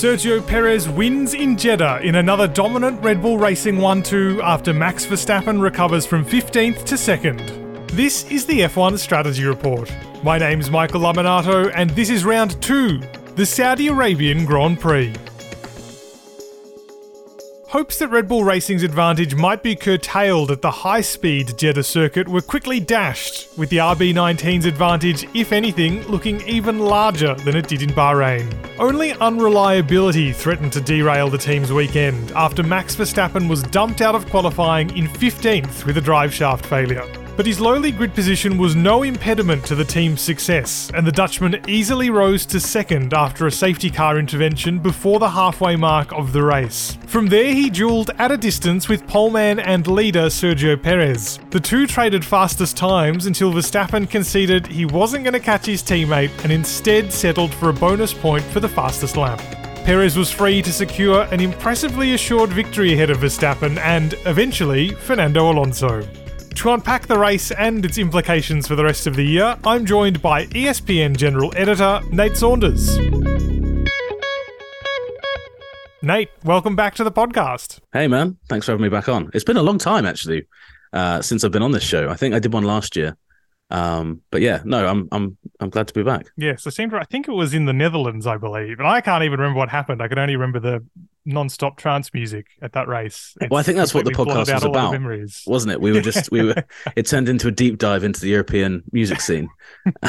Sergio Perez wins in Jeddah in another dominant Red Bull Racing 1 2 after Max Verstappen recovers from 15th to 2nd. This is the F1 Strategy Report. My name's Michael Lamonato, and this is round 2, the Saudi Arabian Grand Prix. Hopes that Red Bull Racing's advantage might be curtailed at the high speed Jeddah circuit were quickly dashed, with the RB19's advantage, if anything, looking even larger than it did in Bahrain. Only unreliability threatened to derail the team's weekend after Max Verstappen was dumped out of qualifying in 15th with a driveshaft failure. But his lowly grid position was no impediment to the team's success, and the Dutchman easily rose to second after a safety car intervention before the halfway mark of the race. From there, he duelled at a distance with poleman and leader Sergio Perez. The two traded fastest times until Verstappen conceded he wasn't going to catch his teammate and instead settled for a bonus point for the fastest lap. Perez was free to secure an impressively assured victory ahead of Verstappen and, eventually, Fernando Alonso. To unpack the race and its implications for the rest of the year, I'm joined by ESPN General Editor Nate Saunders. Nate, welcome back to the podcast. Hey, man. Thanks for having me back on. It's been a long time, actually, uh, since I've been on this show. I think I did one last year. Um, but yeah, no, I'm I'm I'm glad to be back. Yes, I seem to. I think it was in the Netherlands, I believe, and I can't even remember what happened. I can only remember the non-stop trance music at that race. It's well, I think that's what the podcast was about, memories. wasn't it? We were just we were. it turned into a deep dive into the European music scene.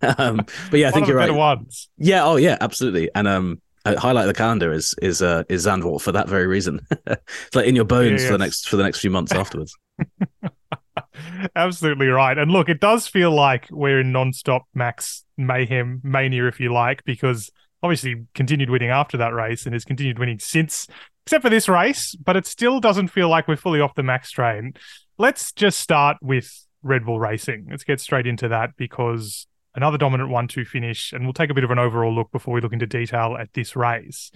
um, but yeah, I think you're right. Ones. Yeah. Oh, yeah. Absolutely. And um, highlight the calendar is is uh, is Zandvoort for that very reason. it's like in your bones yeah, yes. for the next for the next few months afterwards. Absolutely right. And look, it does feel like we're in non-stop max mayhem mania, if you like, because obviously continued winning after that race and has continued winning since, except for this race, but it still doesn't feel like we're fully off the max train. Let's just start with Red Bull Racing. Let's get straight into that because another dominant 1 2 finish, and we'll take a bit of an overall look before we look into detail at this race.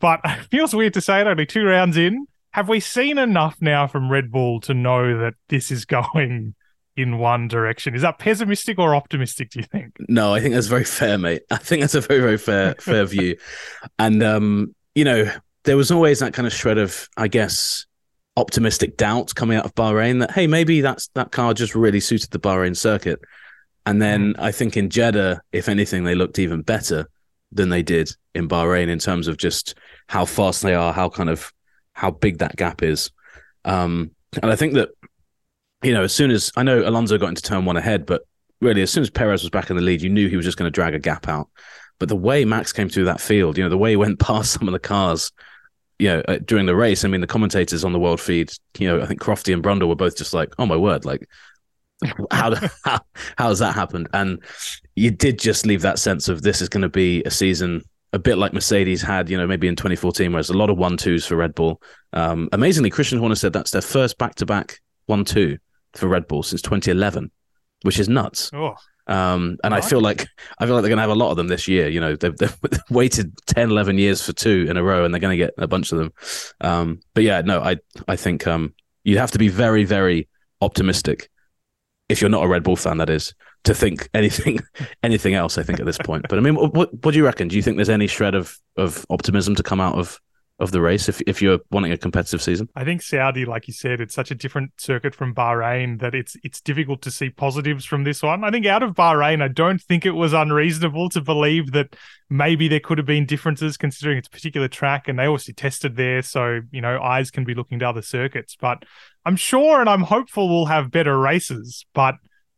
But it feels weird to say it only two rounds in have we seen enough now from Red Bull to know that this is going in one direction? Is that pessimistic or optimistic? Do you think? No, I think that's very fair, mate. I think that's a very very fair fair view, and um, you know, there was always that kind of shred of, I guess, optimistic doubt coming out of Bahrain that hey, maybe that's that car just really suited the Bahrain circuit. And then mm. I think in Jeddah, if anything, they looked even better than they did in Bahrain in terms of just how fast they are, how kind of how big that gap is. Um, and I think that, you know, as soon as I know Alonso got into turn one ahead, but really, as soon as Perez was back in the lead, you knew he was just going to drag a gap out. But the way Max came through that field, you know, the way he went past some of the cars, you know, uh, during the race, I mean, the commentators on the world feed, you know, I think Crofty and Brundle were both just like, oh my word, like, how, how, how has that happened? And you did just leave that sense of this is going to be a season a bit like Mercedes had, you know, maybe in 2014, where there's a lot of one twos for Red Bull. Um, amazingly, Christian Horner said that's their first back to back one two for Red Bull since 2011, which is nuts. Oh. Um, and I feel like I feel like they're going to have a lot of them this year. You know, they've, they've waited 10, 11 years for two in a row, and they're going to get a bunch of them. Um, but yeah, no, I I think um, you have to be very, very optimistic if you're not a Red Bull fan. That is to think anything anything else. I think at this point. But I mean, what what do you reckon? Do you think there's any shred of of optimism to come out of of the race if if you're wanting a competitive season? I think Saudi, like you said, it's such a different circuit from Bahrain that it's it's difficult to see positives from this one. I think out of Bahrain, I don't think it was unreasonable to believe that maybe there could have been differences considering it's a particular track and they obviously tested there, so you know eyes can be looking to other circuits. But I'm sure and I'm hopeful we'll have better races, but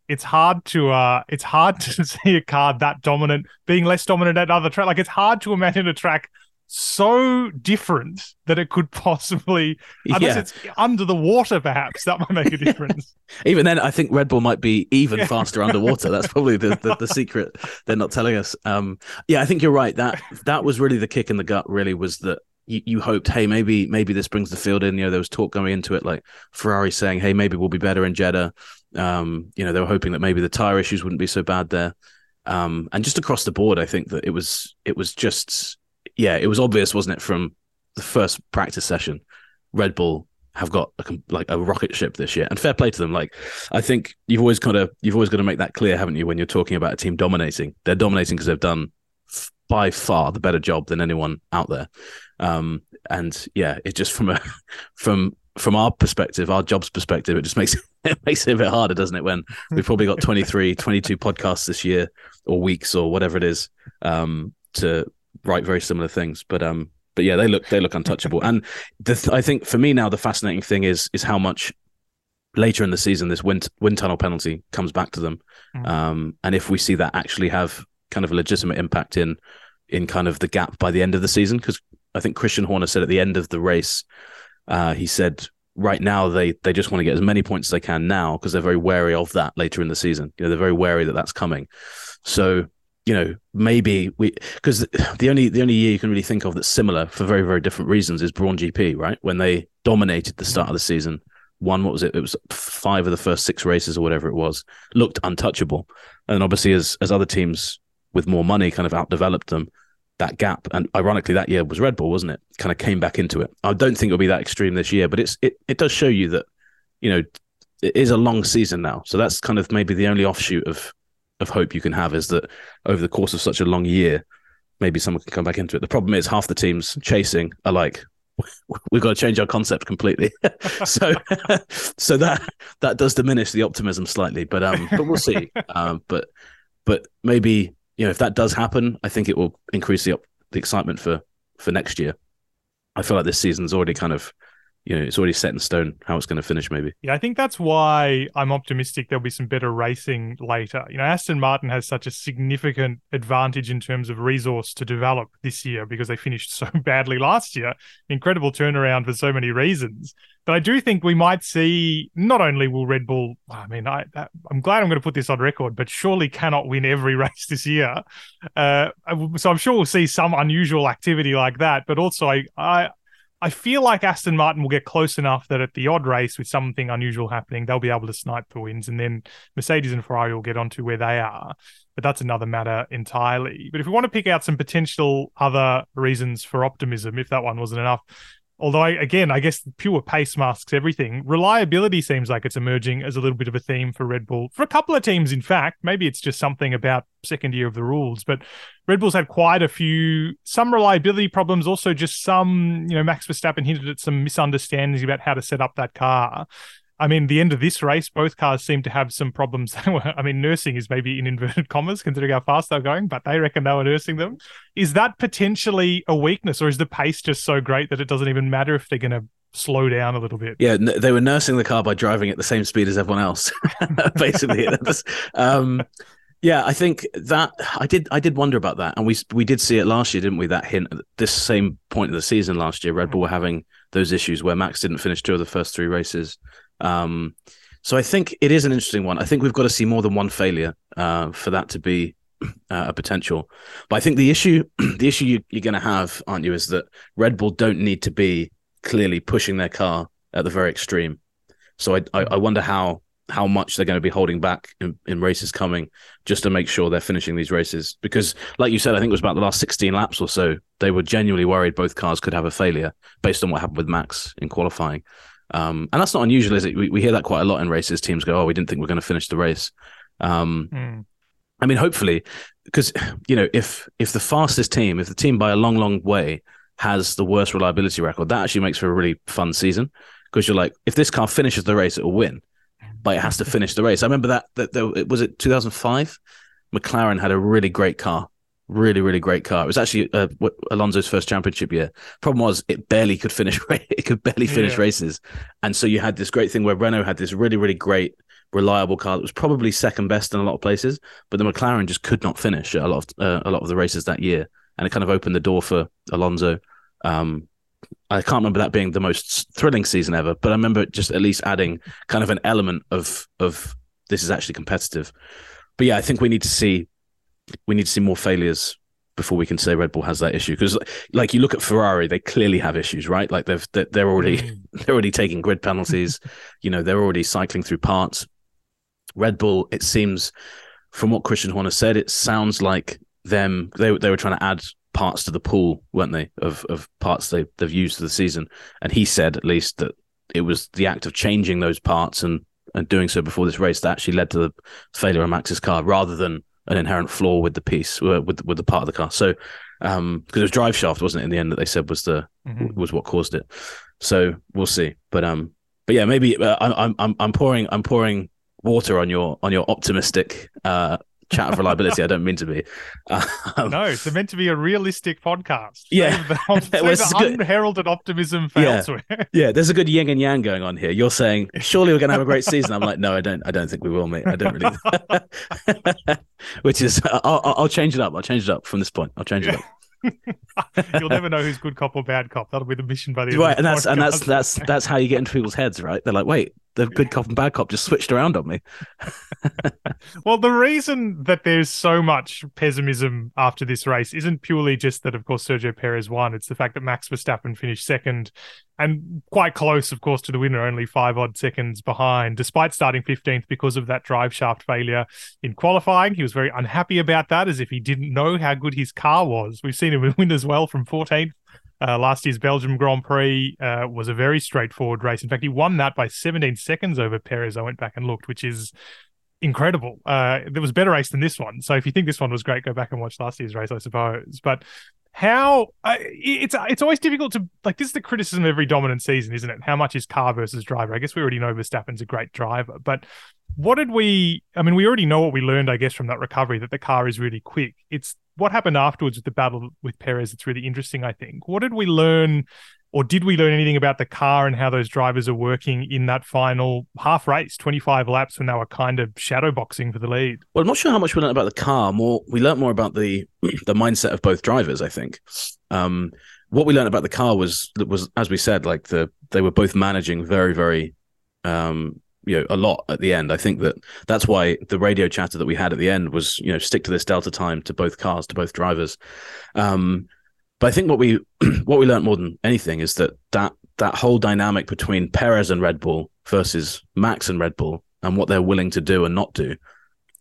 it's hard to uh it's hard to see a car that dominant being less dominant at other track. Like it's hard to imagine a track so different that it could possibly unless yeah. it's under the water perhaps that might make a difference even then i think red bull might be even faster underwater that's probably the, the, the, secret they're not telling us um yeah i think you're right that that was really the kick in the gut really was that you, you hoped, hey, maybe maybe this brings the field in. You know, there was talk going into it, like Ferrari saying, hey, maybe we'll be better in Jeddah. Um, you know, they were hoping that maybe the tire issues wouldn't be so bad there. Um, and just across the board, I think that it was it was just yeah, it was obvious, wasn't it, from the first practice session, Red Bull have got a, like a rocket ship this year, and fair play to them. Like, I think you've always kind of you've always got to make that clear, haven't you, when you're talking about a team dominating? They're dominating because they've done by far the better job than anyone out there. Um, and yeah, it just from a from from our perspective, our job's perspective, it just makes it makes it a bit harder, doesn't it? When we've probably got 23, 22 podcasts this year or weeks or whatever it is um, to write very similar things. But um, but yeah, they look they look untouchable. and the, I think for me now, the fascinating thing is is how much later in the season this wind wind tunnel penalty comes back to them, mm. um, and if we see that actually have kind of a legitimate impact in in kind of the gap by the end of the season, because I think Christian Horner said at the end of the race, uh, he said right now they they just want to get as many points as they can now because they're very wary of that later in the season. You know, they're very wary that that's coming. So you know, maybe we because the only the only year you can really think of that's similar for very very different reasons is Brawn GP, right? When they dominated the start of the season, won what was it? It was five of the first six races or whatever it was, looked untouchable, and obviously as as other teams with more money kind of outdeveloped them, that gap and ironically that year was Red Bull, wasn't it? Kind of came back into it. I don't think it'll be that extreme this year, but it's it it does show you that you know it is a long season now, so that's kind of maybe the only offshoot of of hope you can have is that over the course of such a long year, maybe someone can come back into it. The problem is half the teams chasing are like, we've got to change our concept completely. so, so that that does diminish the optimism slightly, but um, but we'll see. um, but but maybe you know if that does happen, I think it will increase the the excitement for for next year. I feel like this season's already kind of you know, it's already set in stone how it's going to finish, maybe. Yeah, I think that's why I'm optimistic there'll be some better racing later. You know, Aston Martin has such a significant advantage in terms of resource to develop this year because they finished so badly last year. Incredible turnaround for so many reasons. But I do think we might see not only will Red Bull, I mean, I, I'm glad I'm going to put this on record, but surely cannot win every race this year. Uh, so I'm sure we'll see some unusual activity like that. But also, I, I I feel like Aston Martin will get close enough that at the odd race with something unusual happening, they'll be able to snipe the wins, and then Mercedes and Ferrari will get onto where they are. But that's another matter entirely. But if we want to pick out some potential other reasons for optimism, if that one wasn't enough, Although, I, again, I guess pure pace masks everything. Reliability seems like it's emerging as a little bit of a theme for Red Bull. For a couple of teams, in fact, maybe it's just something about second year of the rules, but Red Bull's had quite a few, some reliability problems, also just some, you know, Max Verstappen hinted at some misunderstandings about how to set up that car. I mean, the end of this race, both cars seem to have some problems. I mean, nursing is maybe in inverted commas, considering how fast they're going, but they reckon they were nursing them. Is that potentially a weakness, or is the pace just so great that it doesn't even matter if they're going to slow down a little bit? Yeah, they were nursing the car by driving at the same speed as everyone else, basically. um, yeah, I think that I did. I did wonder about that, and we we did see it last year, didn't we? That hint at this same point of the season last year, Red Bull were having those issues where Max didn't finish two of the first three races. Um, so I think it is an interesting one. I think we've got to see more than one failure uh, for that to be uh, a potential. But I think the issue, the issue you, you're going to have, aren't you, is that Red Bull don't need to be clearly pushing their car at the very extreme. So I, I, I wonder how how much they're going to be holding back in, in, races coming just to make sure they're finishing these races. Because, like you said, I think it was about the last 16 laps or so, they were genuinely worried both cars could have a failure based on what happened with Max in qualifying. Um, and that's not unusual, is it? We, we hear that quite a lot in races. Teams go, "Oh, we didn't think we are going to finish the race." Um, mm. I mean, hopefully, because you know, if if the fastest team, if the team by a long, long way has the worst reliability record, that actually makes for a really fun season. Because you're like, if this car finishes the race, it will win, but it has to finish the race. I remember that that there, was it 2005. McLaren had a really great car really, really great car. It was actually uh, Alonso's first championship year. Problem was it barely could finish. It could barely finish yeah. races, and so you had this great thing where Renault had this really, really great, reliable car that was probably second best in a lot of places, but the McLaren just could not finish a lot of uh, a lot of the races that year, and it kind of opened the door for Alonso. Um, I can't remember that being the most thrilling season ever, but I remember just at least adding kind of an element of of this is actually competitive. But yeah, I think we need to see we need to see more failures before we can say Red Bull has that issue. Because like you look at Ferrari, they clearly have issues, right? Like they've they're already mm. they're already taking grid penalties. you know, they're already cycling through parts. Red Bull, it seems, from what Christian Horner said, it sounds like them they they were trying to add parts to the pool, weren't they, of of parts they they've used for the season. And he said at least that it was the act of changing those parts and and doing so before this race that actually led to the failure of Max's car, rather than an inherent flaw with the piece uh, with with the part of the car. So um because it was drive shaft, wasn't it? In the end, that they said was the mm-hmm. was what caused it. So we'll see. But um, but yeah, maybe uh, I'm I'm I'm pouring I'm pouring water on your on your optimistic uh chat of reliability. I don't mean to be. Um, no, it's meant to be a realistic podcast. Yeah, save the, save the unheralded optimism for yeah. elsewhere. yeah, there's a good yin and yang going on here. You're saying surely we're going to have a great season. I'm like, no, I don't. I don't think we will, mate. I don't really. Which is, I'll, I'll change it up. I'll change it up from this point. I'll change it up. You'll never know who's good cop or bad cop. That'll be the mission by the end. right, and that's podcast. and that's that's that's how you get into people's heads, right? They're like, wait, the good cop and bad cop just switched around on me. well, the reason that there's so much pessimism after this race isn't purely just that, of course, Sergio Perez won. It's the fact that Max Verstappen finished second and quite close, of course, to the winner, only five odd seconds behind, despite starting 15th because of that drive shaft failure in qualifying. He was very unhappy about that, as if he didn't know how good his car was. We've seen him win as well from 14th uh, last year's Belgium Grand Prix uh, was a very straightforward race. In fact, he won that by 17 seconds over Perez. I went back and looked, which is incredible. Uh, there was a better race than this one. So if you think this one was great, go back and watch last year's race, I suppose. But how it's it's always difficult to like this is the criticism of every dominant season, isn't it? How much is car versus driver? I guess we already know Verstappen's a great driver, but what did we? I mean, we already know what we learned, I guess, from that recovery that the car is really quick. It's what happened afterwards with the battle with Perez that's really interesting. I think. What did we learn or did we learn anything about the car and how those drivers are working in that final half race, 25 laps when they were kind of shadow boxing for the lead? Well, I'm not sure how much we learned about the car. More, we learned more about the the mindset of both drivers. I think. Um, what we learned about the car was was as we said, like the they were both managing very, very, um, you know, a lot at the end. I think that that's why the radio chatter that we had at the end was, you know, stick to this delta time to both cars, to both drivers. Um, but I think what we what we learned more than anything is that that that whole dynamic between Perez and Red Bull versus Max and Red Bull and what they're willing to do and not do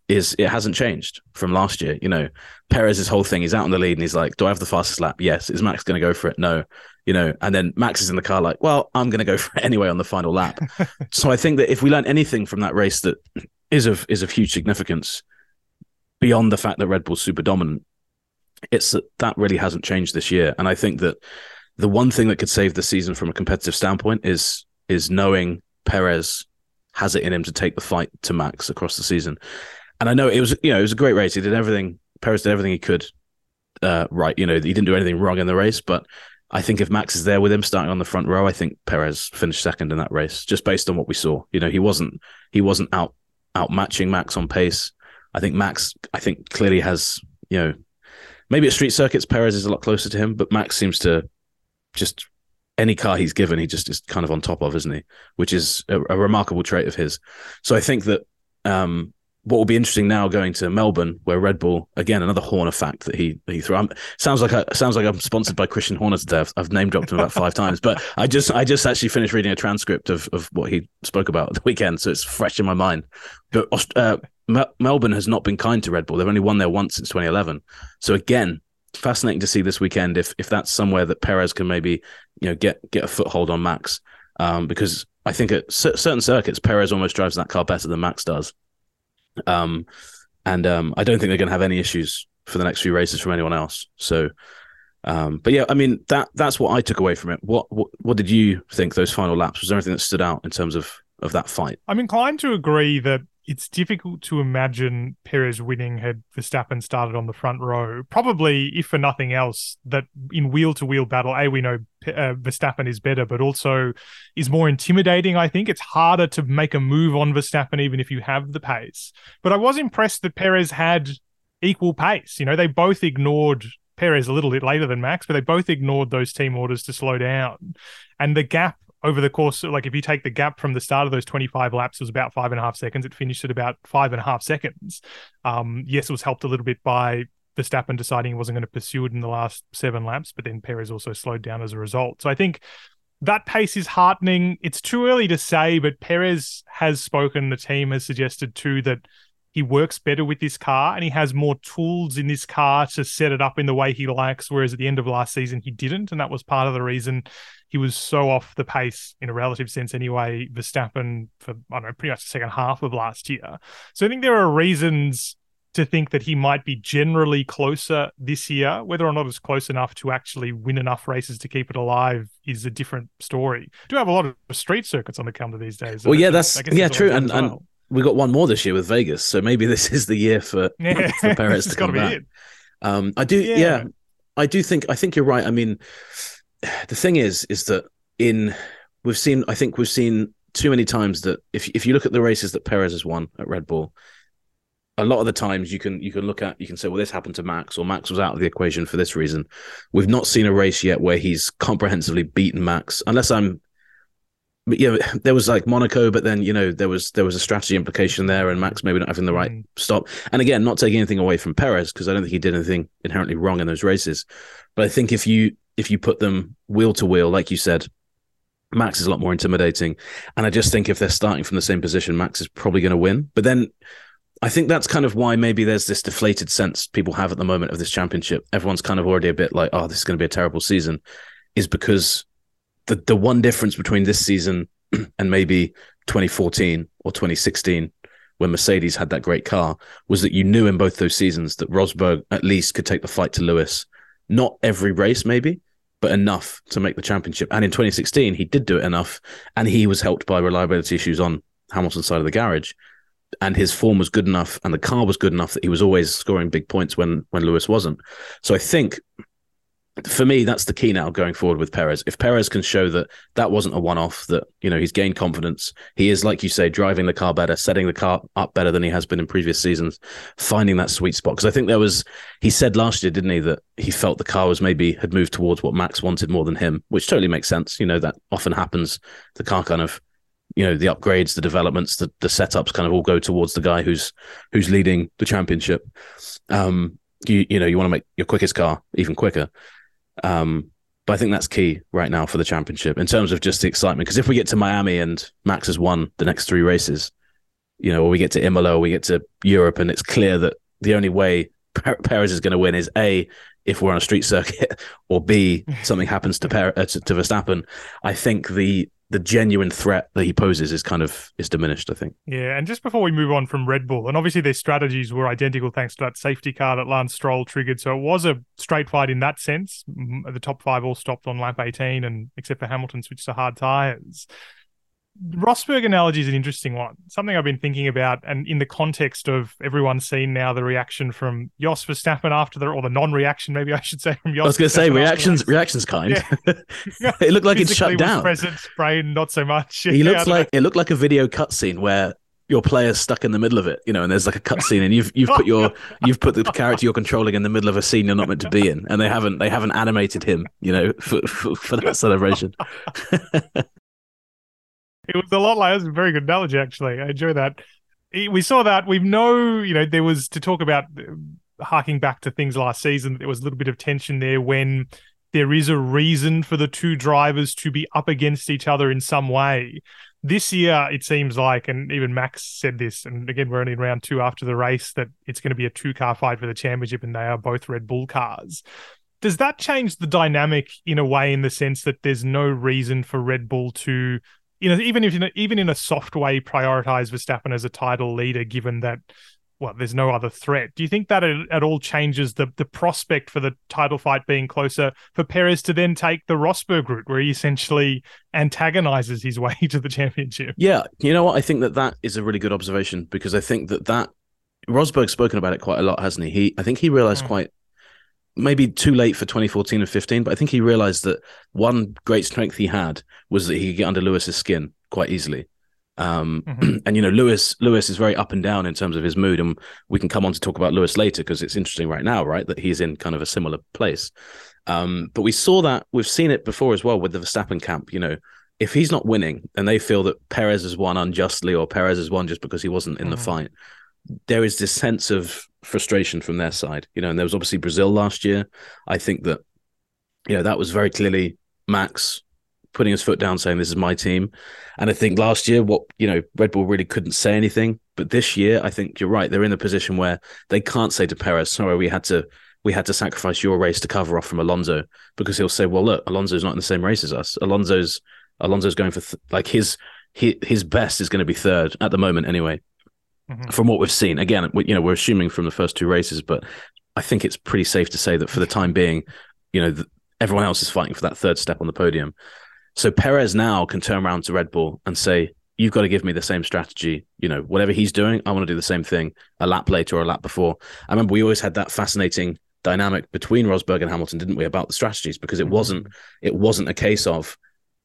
is it hasn't changed from last year. You know, Perez's whole thing, is out on the lead and he's like, Do I have the fastest lap? Yes. Is Max going to go for it? No. You know, and then Max is in the car like, Well, I'm going to go for it anyway on the final lap. so I think that if we learn anything from that race that is of is of huge significance beyond the fact that Red Bull's super dominant, it's that that really hasn't changed this year. And I think that the one thing that could save the season from a competitive standpoint is is knowing Perez has it in him to take the fight to Max across the season. And I know it was you know it was a great race. He did everything. Perez did everything he could uh, right. You know he didn't do anything wrong in the race, but I think if Max is there with him starting on the front row, I think Perez finished second in that race just based on what we saw. You know he wasn't he wasn't out out matching Max on pace. I think Max I think clearly has you know maybe at street circuits, Perez is a lot closer to him, but Max seems to just any car he's given, he just is kind of on top of, isn't he? Which is a, a remarkable trait of his. So I think that um, what will be interesting now going to Melbourne, where Red Bull again another Horner fact that he he threw. I'm, sounds like I, sounds like I'm sponsored by Christian Horner today. I've, I've name dropped him about five times, but I just I just actually finished reading a transcript of of what he spoke about the weekend, so it's fresh in my mind. But uh, Melbourne has not been kind to Red Bull. They've only won there once since 2011. So again, fascinating to see this weekend if if that's somewhere that Perez can maybe you know get get a foothold on Max, um, because I think at c- certain circuits Perez almost drives that car better than Max does. Um, and um, I don't think they're going to have any issues for the next few races from anyone else. So. Um, but yeah, I mean that that's what I took away from it. What, what what did you think those final laps? Was there anything that stood out in terms of of that fight? I'm inclined to agree that it's difficult to imagine Perez winning had Verstappen started on the front row. Probably, if for nothing else, that in wheel to wheel battle, A, we know uh, Verstappen is better, but also is more intimidating. I think it's harder to make a move on Verstappen, even if you have the pace. But I was impressed that Perez had equal pace. You know, they both ignored Perez a little bit later than Max, but they both ignored those team orders to slow down. And the gap over the course, like if you take the gap from the start of those 25 laps, it was about five and a half seconds. It finished at about five and a half seconds. Um, yes, it was helped a little bit by Verstappen deciding he wasn't going to pursue it in the last seven laps, but then Perez also slowed down as a result. So I think that pace is heartening. It's too early to say, but Perez has spoken. The team has suggested too that he works better with this car and he has more tools in this car to set it up in the way he likes. Whereas at the end of last season, he didn't. And that was part of the reason he was so off the pace in a relative sense anyway, Verstappen for, I don't know, pretty much the second half of last year. So I think there are reasons to think that he might be generally closer this year. Whether or not it's close enough to actually win enough races to keep it alive is a different story. Do have a lot of street circuits on the calendar these days. Well, yeah, that's yeah, true, and, well. and we got one more this year with Vegas, so maybe this is the year for, yeah. for Perez to come back. Um, I do, yeah. yeah, I do think I think you're right. I mean, the thing is, is that in we've seen, I think we've seen too many times that if if you look at the races that Perez has won at Red Bull, a lot of the times you can you can look at you can say well this happened to Max or Max was out of the equation for this reason. We've not seen a race yet where he's comprehensively beaten Max unless I'm but yeah, there was like Monaco, but then you know there was there was a strategy implication there, and Max maybe not having the right mm. stop. And again, not taking anything away from Perez because I don't think he did anything inherently wrong in those races. But I think if you if you put them wheel to wheel, like you said, Max is a lot more intimidating. And I just think if they're starting from the same position, Max is probably going to win. But then I think that's kind of why maybe there's this deflated sense people have at the moment of this championship. Everyone's kind of already a bit like, oh, this is going to be a terrible season, is because the the one difference between this season and maybe 2014 or 2016 when Mercedes had that great car was that you knew in both those seasons that Rosberg at least could take the fight to Lewis. Not every race, maybe, but enough to make the championship. And in 2016, he did do it enough, and he was helped by reliability issues on Hamilton's side of the garage and his form was good enough and the car was good enough that he was always scoring big points when when Lewis wasn't. So I think for me that's the key now going forward with Perez. If Perez can show that that wasn't a one-off that you know he's gained confidence, he is like you say driving the car better, setting the car up better than he has been in previous seasons, finding that sweet spot because I think there was he said last year didn't he that he felt the car was maybe had moved towards what Max wanted more than him, which totally makes sense. You know that often happens. The car kind of you know the upgrades, the developments, the, the setups kind of all go towards the guy who's who's leading the championship. Um, you you know you want to make your quickest car even quicker. Um, but I think that's key right now for the championship in terms of just the excitement. Because if we get to Miami and Max has won the next three races, you know, or we get to Imola, or we get to Europe, and it's clear that the only way Perez is going to win is a if we're on a street circuit, or b something happens to per- uh, to, to Verstappen. I think the the genuine threat that he poses is kind of is diminished. I think. Yeah, and just before we move on from Red Bull, and obviously their strategies were identical thanks to that safety car that Lance Stroll triggered, so it was a straight fight in that sense. Mm, the top five all stopped on lap 18, and except for Hamilton switched to hard tires. Rosberg analogy is an interesting one. Something I've been thinking about, and in the context of everyone seeing now the reaction from Jos Verstappen after the, or the non-reaction, maybe I should say from Jos. I was going to say reactions. Reactions kind. Yeah. it looked like it's shut down. Present, brain, not so much. He looks like know. it looked like a video cutscene where your player's stuck in the middle of it, you know, and there's like a cutscene, and you've you've put your oh, you've put the character you're controlling in the middle of a scene you're not meant to be in, and they haven't they haven't animated him, you know, for for, for that celebration. It was a lot like that's a very good analogy actually. I enjoy that. We saw that we know you know there was to talk about uh, harking back to things last season. There was a little bit of tension there when there is a reason for the two drivers to be up against each other in some way. This year, it seems like, and even Max said this, and again, we're only in round two after the race, that it's going to be a two car fight for the championship, and they are both Red Bull cars. Does that change the dynamic in a way, in the sense that there's no reason for Red Bull to you know, even if you know, even in a soft way, prioritize Verstappen as a title leader, given that well, there's no other threat. Do you think that at all changes the the prospect for the title fight being closer for Perez to then take the Rosberg route, where he essentially antagonizes his way to the championship? Yeah, you know what? I think that that is a really good observation because I think that that Rosberg's spoken about it quite a lot, hasn't he? He, I think he realized mm. quite maybe too late for 2014 and 15, but I think he realized that one great strength he had was that he could get under Lewis's skin quite easily. Um, mm-hmm. and you know, Lewis Lewis is very up and down in terms of his mood, and we can come on to talk about Lewis later because it's interesting right now, right? That he's in kind of a similar place. Um, but we saw that we've seen it before as well with the Verstappen camp. You know, if he's not winning and they feel that Perez has won unjustly or Perez has won just because he wasn't in mm-hmm. the fight, there is this sense of frustration from their side, you know, and there was obviously Brazil last year. I think that, you know, that was very clearly Max putting his foot down, saying, This is my team. And I think last year, what, you know, Red Bull really couldn't say anything. But this year, I think you're right. They're in a position where they can't say to Perez, Sorry, we had to. We had to sacrifice your race to cover off from Alonso because he'll say, "Well, look, Alonso's not in the same race as us. Alonso's Alonso's going for th- like his his his best is going to be third at the moment anyway mm-hmm. from what we've seen. Again, we, you know, we're assuming from the first two races, but I think it's pretty safe to say that for the time being, you know, the, everyone else is fighting for that third step on the podium. So Perez now can turn around to Red Bull and say, "You've got to give me the same strategy. You know, whatever he's doing, I want to do the same thing a lap later or a lap before." I remember we always had that fascinating dynamic between Rosberg and Hamilton, didn't we, about the strategies? Because it mm-hmm. wasn't it wasn't a case of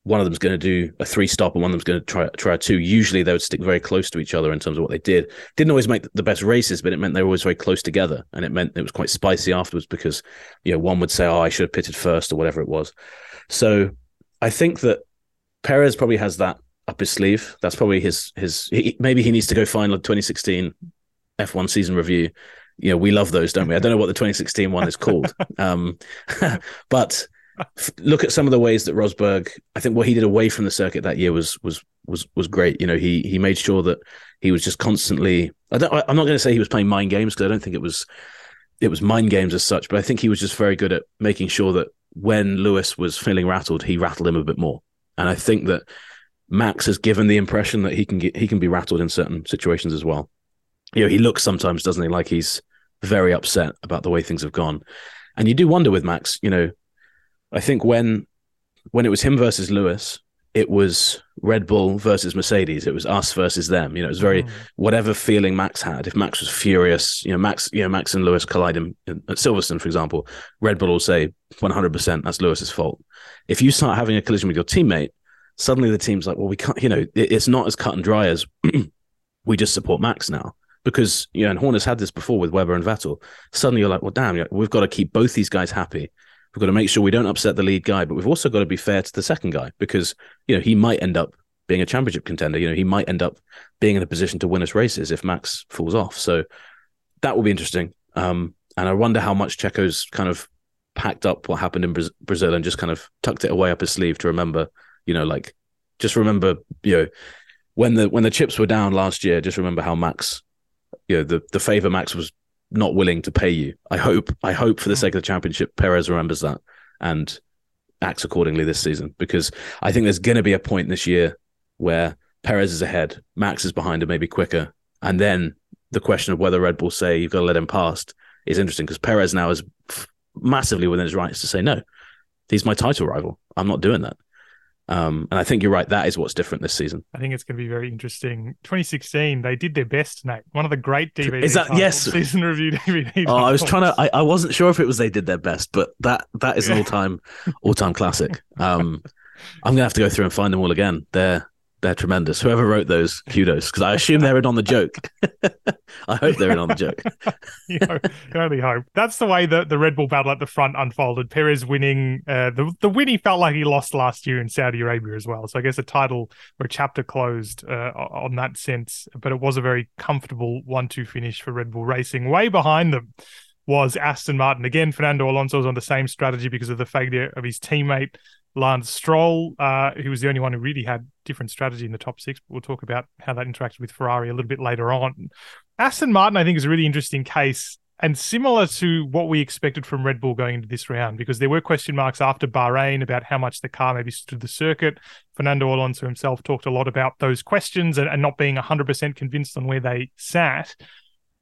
one of them's going to do a three stop and one of them's going to try try a two. Usually they would stick very close to each other in terms of what they did. Didn't always make the best races, but it meant they were always very close together, and it meant it was quite spicy afterwards because you know one would say, "Oh, I should have pitted first or whatever it was." So I think that Perez probably has that up his sleeve. That's probably his his. He, maybe he needs to go find a 2016 F1 season review. You know, we love those, don't we? I don't know what the 2016 one is called, um, but look at some of the ways that Rosberg, I think what he did away from the circuit that year was was was was great. You know, he he made sure that he was just constantly. I don't, I'm not going to say he was playing mind games because I don't think it was it was mind games as such, but I think he was just very good at making sure that when Lewis was feeling rattled, he rattled him a bit more. And I think that Max has given the impression that he can get he can be rattled in certain situations as well. You know, he looks sometimes, doesn't he, like he's very upset about the way things have gone. And you do wonder with Max, you know, I think when when it was him versus Lewis, it was Red Bull versus Mercedes. It was us versus them. You know, it was very mm. whatever feeling Max had. If Max was furious, you know, Max, you know, Max and Lewis collide in, at Silverstone, for example. Red Bull will say 100% that's Lewis's fault. If you start having a collision with your teammate, suddenly the team's like, well, we can't. You know, it, it's not as cut and dry as we just support Max now because you know, and Horner's had this before with Webber and Vettel. Suddenly you're like, well, damn, we've got to keep both these guys happy. We've got to make sure we don't upset the lead guy, but we've also got to be fair to the second guy because you know he might end up being a championship contender. You know he might end up being in a position to win us races if Max falls off. So that will be interesting. Um, and I wonder how much Checo's kind of packed up what happened in Brazil and just kind of tucked it away up his sleeve to remember. You know, like just remember, you know, when the when the chips were down last year, just remember how Max, you know, the the favor Max was not willing to pay you. I hope, I hope for the mm. sake of the championship, Perez remembers that and acts accordingly this season because I think there's going to be a point this year where Perez is ahead, Max is behind him, maybe quicker, and then the question of whether Red Bull say you've got to let him past is interesting because Perez now is massively within his rights to say no. He's my title rival. I'm not doing that. Um, and I think you're right. That is what's different this season. I think it's going to be very interesting. 2016, they did their best, Nate. One of the great DVD is that yes season review DVD. Oh, I was trying to. I, I wasn't sure if it was they did their best, but that that is an all time all time classic. Um, I'm gonna have to go through and find them all again. They're they're tremendous. Whoever wrote those, kudos, because I assume they're in on the joke. I hope they're in on the joke. you, know, only hope. That's the way that the Red Bull battle at the front unfolded. Perez winning. Uh, the the win he felt like he lost last year in Saudi Arabia as well. So I guess a title or a chapter closed uh, on that sense. But it was a very comfortable one-two finish for Red Bull Racing. Way behind them was Aston Martin. Again, Fernando Alonso was on the same strategy because of the failure of his teammate Lance Stroll, uh, who was the only one who really had different strategy in the top six. But we'll talk about how that interacted with Ferrari a little bit later on. Aston Martin, I think, is a really interesting case and similar to what we expected from Red Bull going into this round, because there were question marks after Bahrain about how much the car maybe stood the circuit. Fernando Alonso himself talked a lot about those questions and, and not being 100% convinced on where they sat.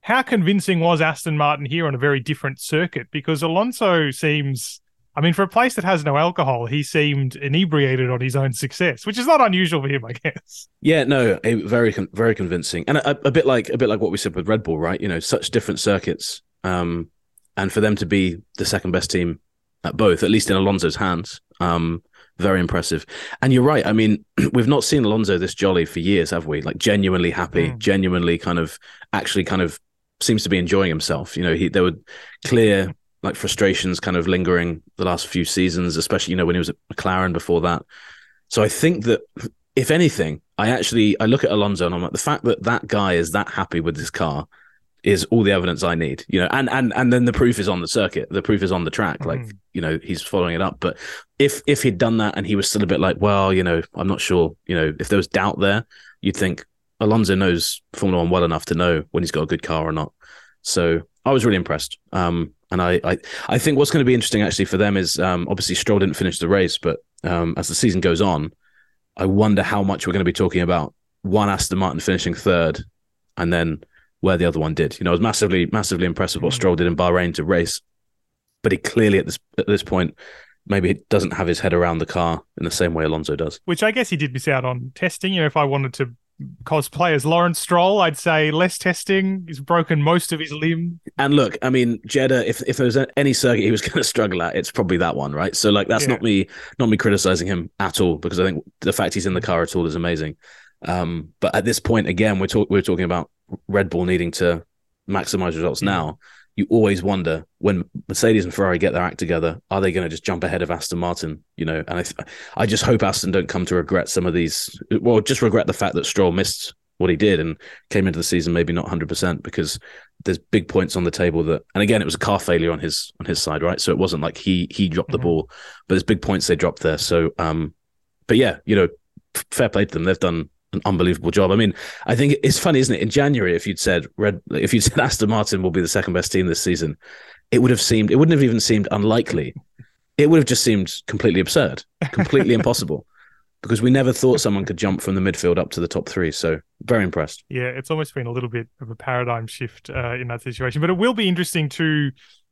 How convincing was Aston Martin here on a very different circuit? Because Alonso seems I mean, for a place that has no alcohol, he seemed inebriated on his own success, which is not unusual for him, I guess. Yeah, no, very, very convincing, and a, a, bit like a bit like what we said with Red Bull, right? You know, such different circuits, um, and for them to be the second best team at both, at least in Alonso's hands, um, very impressive. And you're right. I mean, we've not seen Alonso this jolly for years, have we? Like genuinely happy, mm. genuinely kind of, actually kind of seems to be enjoying himself. You know, he there were clear like frustrations kind of lingering the last few seasons, especially you know when he was at McLaren before that. So I think that if anything, I actually I look at Alonso and I'm like the fact that that guy is that happy with his car is all the evidence I need, you know, and and and then the proof is on the circuit, the proof is on the track, Mm. like you know he's following it up. But if if he'd done that and he was still a bit like, well, you know, I'm not sure, you know, if there was doubt there, you'd think Alonso knows Formula One well enough to know when he's got a good car or not. So I was really impressed. Um, and I, I I think what's going to be interesting actually for them is um, obviously Stroll didn't finish the race, but um, as the season goes on, I wonder how much we're going to be talking about one Aston Martin finishing third, and then where the other one did. You know, I was massively, massively impressed with what Mm. Stroll did in Bahrain to race, but he clearly at this at this point maybe he doesn't have his head around the car in the same way Alonso does. Which I guess he did miss out on testing. You know, if I wanted to cosplay as Lawrence Stroll, I'd say less testing. He's broken most of his limb. And look, I mean, Jeddah, if if there was any circuit he was going to struggle at, it's probably that one, right? So like, that's Yeah. not me, not me criticizing him at all, because I think the fact he's in the car at all is amazing. Um, but at this point, again, we're talk- we're talking about Red Bull needing to maximize results now. You always wonder when Mercedes and Ferrari get their act together, are they going to just jump ahead of Aston Martin? You know, and I, th- I just hope Aston don't come to regret some of these. Well, just regret the fact that Stroll missed what he did and came into the season maybe not 100% because there's big points on the table that and again it was a car failure on his on his side right so it wasn't like he he dropped the Mhm. ball but there's big points they dropped there so um but yeah you know fair play to them they've done an unbelievable job. I mean i think it's funny isn't it? In january if you'd said red if you'd said aston martin will be the second best team this season it would have seemed it wouldn't have even seemed unlikely. It would have just seemed completely absurd completely impossible because we never thought someone could jump from the midfield up to the top three. So very impressed. Yeah, it's almost been a little bit of a paradigm shift uh, in that situation. But it will be interesting to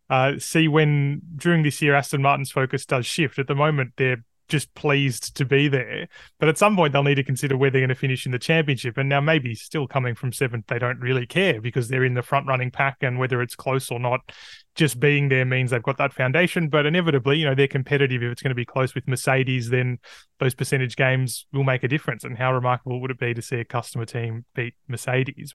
uh, see when during this year Aston Martin's focus does shift. At the moment, they're just pleased to be there, but at some point they'll need to consider where they're going to finish in the championship. And now maybe still coming from seventh, they don't really care because they're in the front running pack, and whether it's close or not, just being there means they've got that foundation. But inevitably, you know, they're competitive. If it's going to be close with Mercedes, then those percentage games will make a difference. And how remarkable would it be to see a customer team beat Mercedes?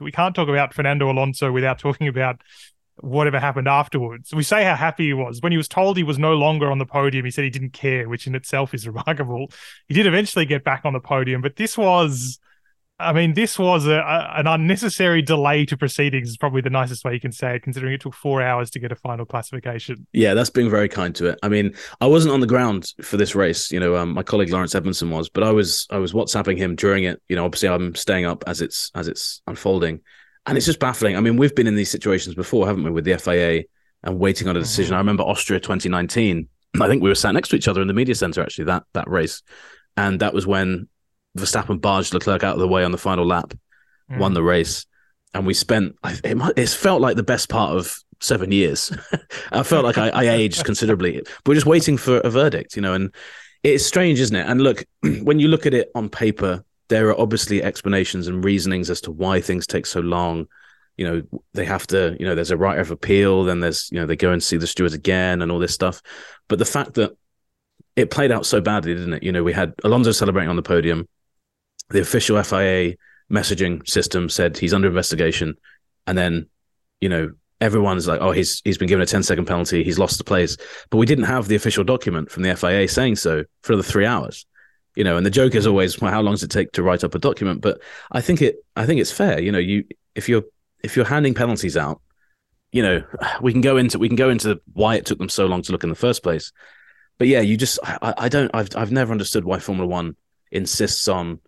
We can't talk about Fernando Alonso without talking about whatever happened afterwards. We say how happy he was. When he was told he was no longer on the podium, he said he didn't care, which in itself is remarkable. He did eventually get back on the podium, but this was, I mean, this was a, a- an unnecessary delay to proceedings, is probably the nicest way you can say it, considering it took four hours to get a final classification. Yeah, that's being very kind to it. I mean, I wasn't on the ground for this race. You know, um, my colleague Laurence Edmondson was, but I was I was WhatsApping him during it. You know, obviously I'm staying up as it's as it's unfolding, and it's just baffling. I mean, we've been in these situations before, haven't we, with the FIA and waiting on a decision. I remember Austria 2019. I think we were sat next to each other in the media center actually that that race, and that was when Verstappen barged Leclerc out of the way on the final lap, Mm. won the race, and we spent. It, might- it's felt like the best part of seven years. I felt like I, I aged considerably. We're just waiting for a verdict, you know, and it's strange, isn't it? And look, when you look at it on paper, there are obviously explanations and reasonings as to why things take so long. You know, they have to, you know, there's a right of appeal, then there's, you know, they go and see the stewards again and all this stuff. But the fact that it played out so badly, didn't it? You know, we had Alonso celebrating on the podium. The official FIA messaging system said he's under investigation. And then, you know, everyone's like, oh, he's he's been given a 10 second penalty, he's lost the place. But we didn't have the official document from the FIA saying so for the three hours. You know, and the joke is always, well, how long does it take to write up a document? But I think it I think it's fair. You know, you if you're if you're handing penalties out, you know, we can go into we can go into why it took them so long to look in the first place. But yeah, you just I, I don't I've I've never understood why Formula One insists on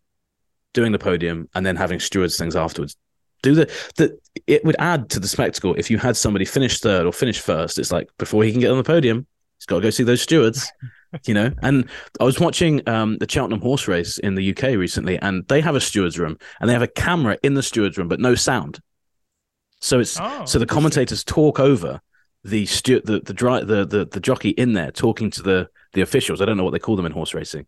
doing the podium and then having stewards things afterwards. Do the the it would add to the spectacle if you had somebody finish third or finish first. It's like before he can get on the podium, he's got to go see those stewards. you know, and I was watching um, the Cheltenham horse race in the UK recently, and they have a stewards room and they have a camera in the stewards room, but no sound. So it's Oh, so the commentators talk over the stu- the the, dri- the the the jockey in there talking to the the officials. I don't know what they call them in horse racing,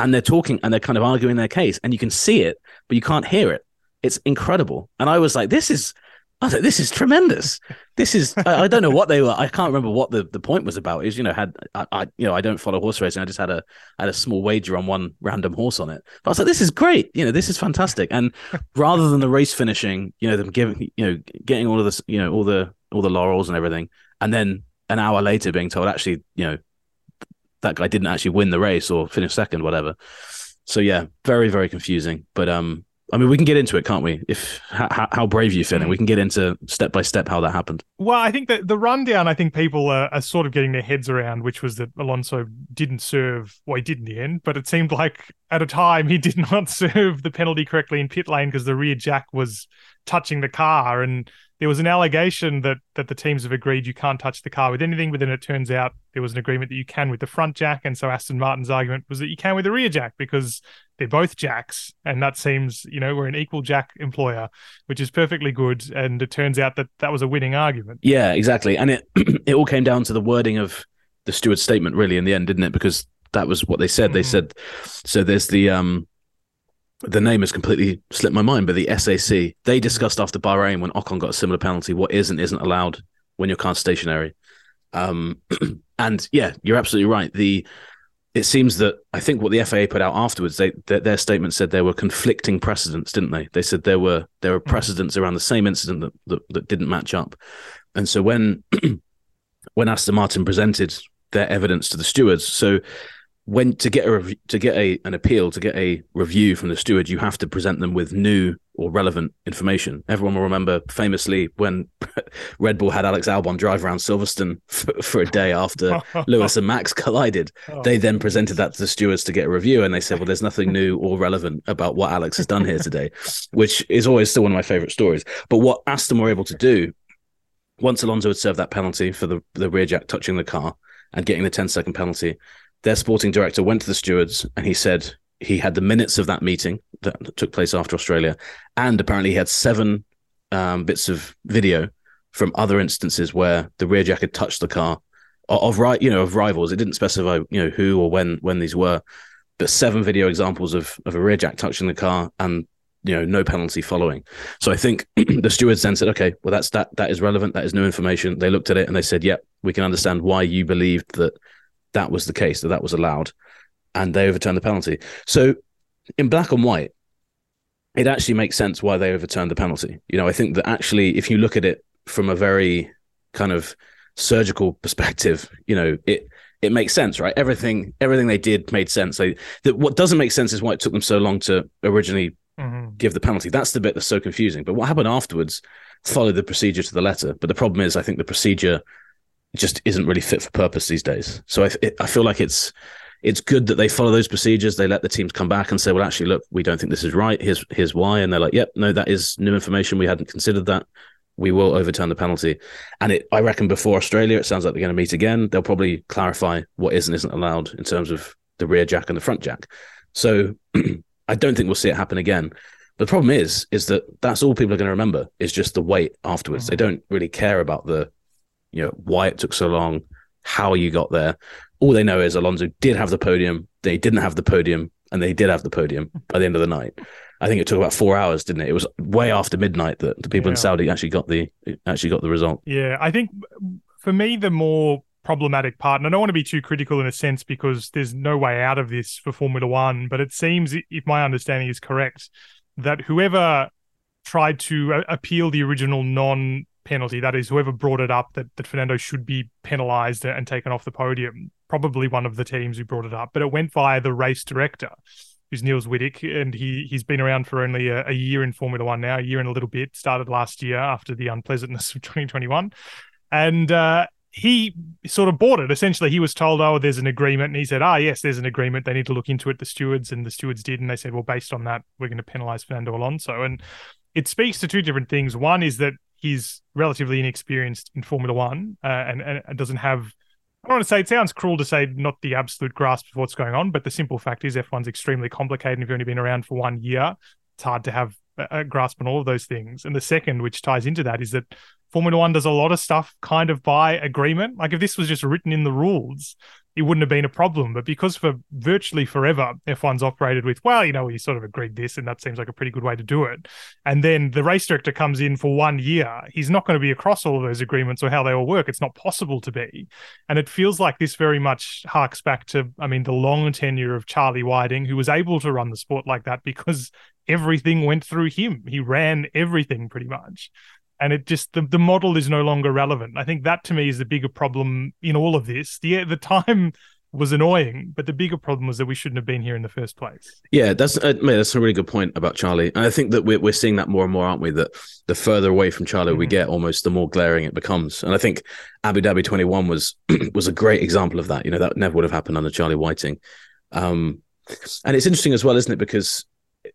and they're talking and they're kind of arguing their case, and you can see it, but you can't hear it. It's incredible, and I was like, this is I was like, this is tremendous. This is I, I, don't know what they were. I can't remember what the, the point was about. Is you know had I, I, you know I don't follow horse racing. I just had a had a small wager on one random horse on it. But I was like, this is great. You know, this is fantastic. And rather than the race finishing, you know, them giving you know getting all of this, you know, all the all the laurels and everything, and then an hour later being told actually, you know, that guy didn't actually win the race or finish second, whatever. So yeah, very very confusing. But um, I mean, we can get into it, can't we? If how, how brave you feeling, we can get into step by step how that happened. Well, I think that the rundown, I think people are, are, sort of getting their heads around, which was that Alonso didn't serve. Well, he did in the end, but it seemed like at a time he did not serve the penalty correctly in pit lane because the rear jack was touching the car, and there was an allegation that that the teams have agreed you can't touch the car with anything, but then it turns out there was an agreement that you can with the front jack, and so Aston Martin's argument was that you can with the rear jack because they're both jacks, and that seems you know we're an equal jack employer, which is perfectly good, and it turns out that that was a winning argument. Yeah, exactly, and it it all came down to the wording of the steward's statement, really, in the end, didn't it? Because that was what they said. Mm-hmm. They said so. There's the um the name has completely slipped my mind, but the SAC they discussed after Bahrain when Ocon got a similar penalty what is and isn't allowed when your car's stationary. Um, and yeah, you're absolutely right. The it seems that I think what the FIA put out afterwards, they their, their statement said there were conflicting precedents, didn't they? They said there were there were mm. precedents around the same incident that that, that didn't match up, and so when when Aston Martin presented their evidence to the stewards, so when to get a to get a an appeal to get a review from the steward, you have to present them with new or relevant information. Everyone will remember famously when Red Bull had Alex Albon drive around Silverstone for, for a day after Lewis and Max collided. Oh. They then presented that to the stewards to get a review, and they said, "Well, there's nothing new or relevant about what Alex has done here today," which is always still one of my favorite stories. But what Aston were able to do once Alonso had served that penalty for the the rear jack touching the car and getting the 10 second penalty their sporting director went to the stewards and he said he had the minutes of that meeting that took place after Australia, and apparently he had seven um, bits of video from other instances where the rear jack had touched the car of right, you know, of rivals. It didn't specify, you know, who or when when these were, but seven video examples of of a rear jack touching the car and you know no penalty following. So I think the stewards then said, okay, well that's that that is relevant. That is new information. They looked at it and they said, yep, we can understand why you believed that that was the case, that that was allowed, and they overturned the penalty. So in black and white, it actually makes sense why they overturned the penalty. You know, I think that actually, if you look at it from a very kind of surgical perspective, you know, it it makes sense, right? Everything everything they did made sense. They that what doesn't make sense is why it took them so long to originally mm-hmm. give the penalty. That's the bit that's so confusing. But what happened afterwards followed the procedure to the letter. But the problem is, I think the procedure just isn't really fit for purpose these days. So I, I feel like it's it's good that they follow those procedures. They let the teams come back and say, "Well, actually, look, we don't think this is right. Here's here's why." And they're like, "Yep, no, that is new information. We hadn't considered that. We will overturn the penalty." And it, I reckon, before Australia, it sounds like they're going to meet again. They'll probably clarify what is and isn't allowed in terms of the rear jack and the front jack. So I don't think we'll see it happen again. But The problem is, is that that's all people are going to remember is just the wait afterwards. Mm-hmm. They don't really care about the you know why it took so long, how you got there. All they know is Alonso did have the podium. They didn't have the podium, and they did have the podium by the end of the night. I think it took about four hours, didn't it? It was way after midnight that the people yeah. in Saudi actually got the actually got the result. Yeah, I think for me the more problematic part, and I don't want to be too critical in a sense because there's no way out of this for Formula One, but it seems, if my understanding is correct, that whoever tried to appeal the original non penalty. That is, whoever brought it up that, that Fernando should be penalised and taken off the podium. Probably one of the teams who brought it up, but it went via the race director, who's Niels Wittich, and he he's been around for only a, a year in Formula One now, a year and a little bit. Started last year after the unpleasantness of 2021, and. Uh, he sort of bought it. Essentially, he was told, "Oh, there's an agreement," and he said, "Ah, yes, there's an agreement. They need to look into it." The stewards and the stewards did, and they said, "Well, based on that, we're going to penalise Fernando Alonso." And it speaks to two different things. One is that he's relatively inexperienced in Formula One uh, and, and doesn't have. I don't want to say it sounds cruel to say not the absolute grasp of what's going on, but the simple fact is F1's extremely complicated. And if you've only been around for one year, it's hard to have a grasp on all of those things. And the second, which ties into that, is that Formula One does a lot of stuff kind of by agreement. Like if this was just written in the rules, it wouldn't have been a problem. But because for virtually forever, F1's operated with, well, you know, we sort of agreed this, and that seems like a pretty good way to do it. And then the race director comes in for one year. He's not going to be across all of those agreements or how they all work. It's not possible to be. And it feels like this very much harks back to, I mean, the long tenure of Charlie Whiting, who was able to run the sport like that because everything went through him. He ran everything pretty much and it just the, the model is no longer relevant. I think that to me is the bigger problem in all of this. The the time was annoying, but the bigger problem was that we shouldn't have been here in the first place. Yeah, that's uh, mate, that's a really good point about Charlie, and I think that we're we're seeing that more and more, aren't we? That the further away from Charlie mm-hmm. we get, almost the more glaring it becomes. And I think Abu Dhabi 21 was was a great example of that. You know, that never would have happened under Charlie Whiting. Um, and it's interesting as well, isn't it? Because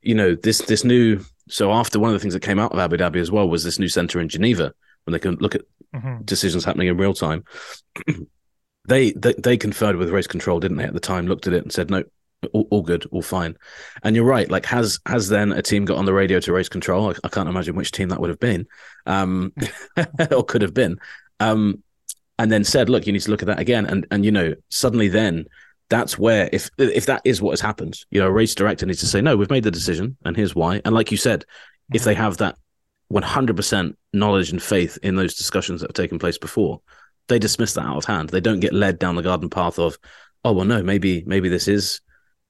you know this this new so after one of the things that came out of Abu Dhabi as well was this new center in Geneva when they can look at mm-hmm. decisions happening in real time. they, they they conferred with race control, didn't they? At the time, looked at it and said, "No, all, all, good, all fine." And you're right. Like, has has then a team got on the radio to race control? I, I can't imagine which team that would have been, um, or could have been. Um, and then said, "Look, you need to look at that again." And and you know, suddenly then that's where if if that is what has happened, you know, a race director needs to say, no, we've made the decision, and here's why. And like you said, if they have that 100% knowledge and faith in those discussions that have taken place before, they dismiss that out of hand. They don't get led down the garden path of, oh well, no, maybe maybe this is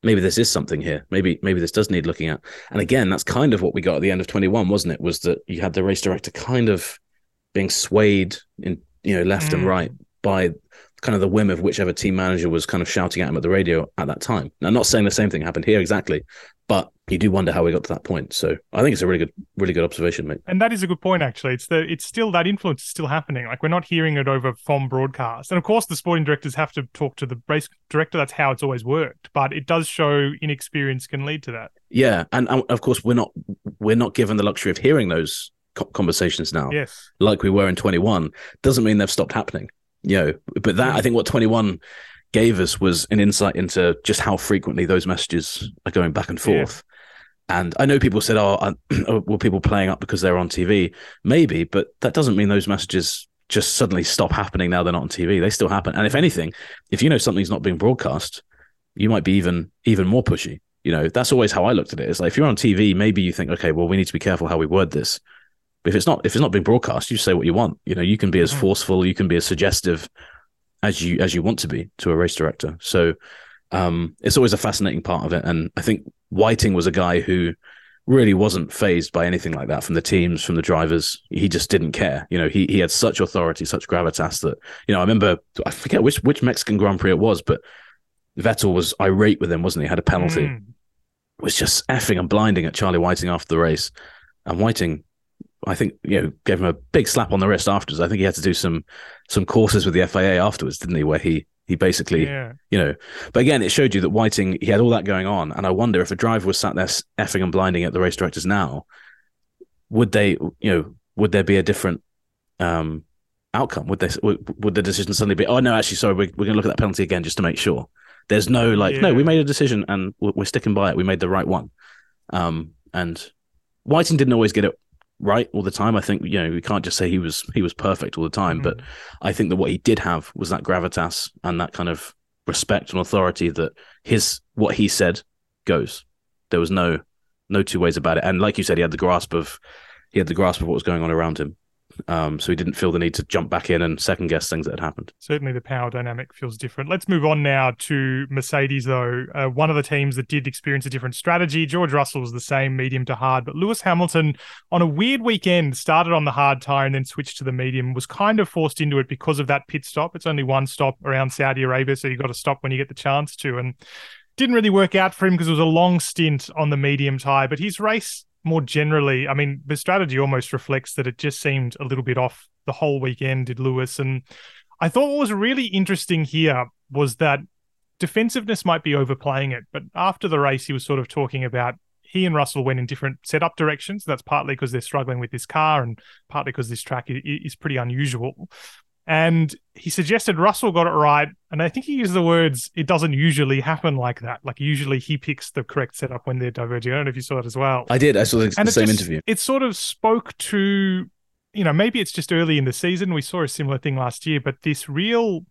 maybe this is something here. Maybe maybe this does need looking at. And again, that's kind of what we got at the end of 21, wasn't it? Was that you had the race director kind of being swayed in you know left mm. and right by kind of the whim of whichever team manager was kind of shouting at him at the radio at that time. Now, I'm not saying the same thing happened here exactly, but you do wonder how we got to that point. So I think it's a really good, really good observation, mate. And that is a good point, actually. It's the it's still that influence is still happening. Like we're not hearing it over from broadcast, and of course the sporting directors have to talk to the race director. That's how it's always worked. But it does show inexperience can lead to that. Yeah, and, and of course we're not we're not given the luxury of hearing those conversations now. Yes, like we were in 21. Doesn't mean they've stopped happening you know, but that I think what 21 gave us was an insight into just how frequently those messages are going back and forth. Yeah. And I know people said, "Oh, uh, were people playing up because they're on TV?" Maybe, but that doesn't mean those messages just suddenly stop happening now they're not on TV. They still happen. And if anything, if you know something's not being broadcast, you might be even even more pushy. You know, that's always how I looked at it. It's like if you're on TV, maybe you think, okay, well, we need to be careful how we word this. But if it's not if it's not being broadcast, you say what you want. You know, you can be as mm-hmm. forceful, you can be as suggestive as you as you want to be to a race director. So um, it's always a fascinating part of it. And I think Whiting was a guy who really wasn't fazed by anything like that from the teams, from the drivers. He just didn't care. You know, he he had such authority, such gravitas that you know. I remember I forget which which Mexican Grand Prix it was, but Vettel was irate with him, wasn't he? Had a penalty. Mm. Was just effing and blinding at Charlie Whiting after the race, and Whiting I think you know gave him a big slap on the wrist afterwards. I think he had to do some some courses with the FIA afterwards, didn't he? Where he he basically yeah. you know. But again, it showed you that Whiting he had all that going on, and I wonder if a driver was sat there effing and blinding at the race directors now, would they you know would there be a different um outcome? Would they would, would the decision suddenly be oh no actually sorry we're, we're going to look at that penalty again just to make sure. There's no like yeah. no we made a decision and we're, we're sticking by it. We made the right one. Um and Whiting didn't always get it right all the time. I think you know we can't just say he was he was perfect all the time, mm-hmm. but I think that what he did have was that gravitas and that kind of respect and authority that his what he said goes. There was no no two ways about it. And like you said, he had the grasp of he had the grasp of what was going on around him. Um, so he didn't feel the need to jump back in and second guess things that had happened. Certainly, the power dynamic feels different. Let's move on now to Mercedes, though. Uh, one of the teams that did experience a different strategy. George Russell was the same, medium to hard, but Lewis Hamilton, on a weird weekend, started on the hard tire and then switched to the medium. Was kind of forced into it because of that pit stop. It's only one stop around Saudi Arabia, so you've got to stop when you get the chance to. And didn't really work out for him because it was a long stint on the medium tire. But his race more generally, I mean, the strategy almost reflects that it just seemed a little bit off the whole weekend, did Lewis. And I thought what was really interesting here was that defensiveness might be overplaying it. But after the race, he was sort of talking about he and Russell went in different setup directions. That's partly because they're struggling with this car and partly because this track is pretty unusual. And he suggested Russell got it right. And I think he used the words, it doesn't usually happen like that. Like usually he picks the correct setup when they're diverging. I don't know if you saw it as well. I did. I saw the, and the same just, interview. It sort of spoke to you know, maybe it's just early in the season. We saw a similar thing last year, but this real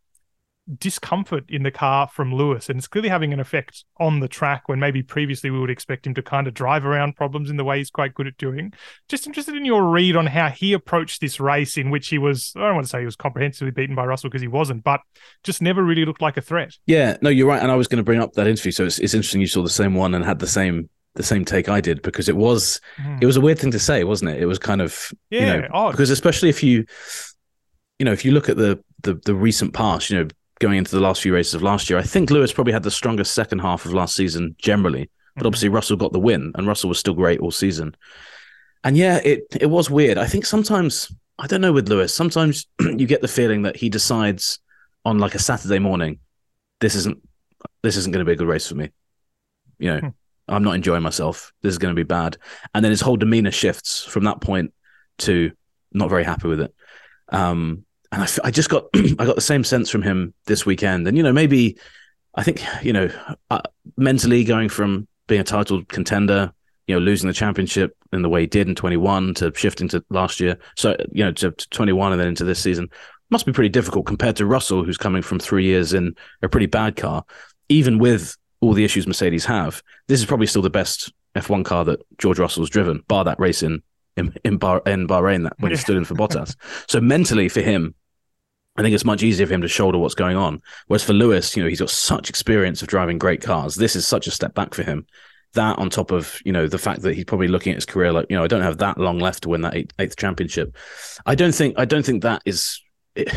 discomfort in the car from Lewis, and it's clearly having an effect on the track when maybe previously we would expect him to kind of drive around problems in the way he's quite good at doing. Just interested in your read on how he approached this race, in which he was, I don't want to say he was comprehensively beaten by Russell because he wasn't, but just never really looked like a threat. Yeah, no, you're right. And I was going to bring up that interview. So it's, it's interesting you saw the same one and had the same the same take I did because it was mm. it was a weird thing to say, wasn't it? It was kind of yeah, you know, odd. because especially if you you know if you look at the the the recent past, you know, going into the last few races of last year. I think Lewis probably had the strongest second half of last season generally, but mm-hmm. obviously Russell got the win, and Russell was still great all season. And yeah, it it was weird. I think sometimes I don't know with Lewis. Sometimes you get the feeling that he decides on like a Saturday morning, this isn't this isn't going to be a good race for me. You know, hmm. I'm not enjoying myself. This is going to be bad. And then his whole demeanor shifts from that point to not very happy with it. Um, and I, I just got I got the same sense from him this weekend. And you know, maybe I think you know uh, mentally going from being a title contender, you know, losing the championship in the way he did in 21 to shifting to last year, so you know to, to 21 and then into this season must be pretty difficult compared to Russell, who's coming from three years in a pretty bad car, even with all the issues Mercedes have. This is probably still the best F1 car that George Russell's driven, bar that race in in, in, Bar, in Bahrain that when he stood in for Bottas. So mentally for him, I think it's much easier for him to shoulder what's going on. Whereas for Lewis, you know, he's got such experience of driving great cars. This is such a step back for him. That on top of you know the fact that he's probably looking at his career like you know I don't have that long left to win that eighth, championship. I don't think I don't think that is the,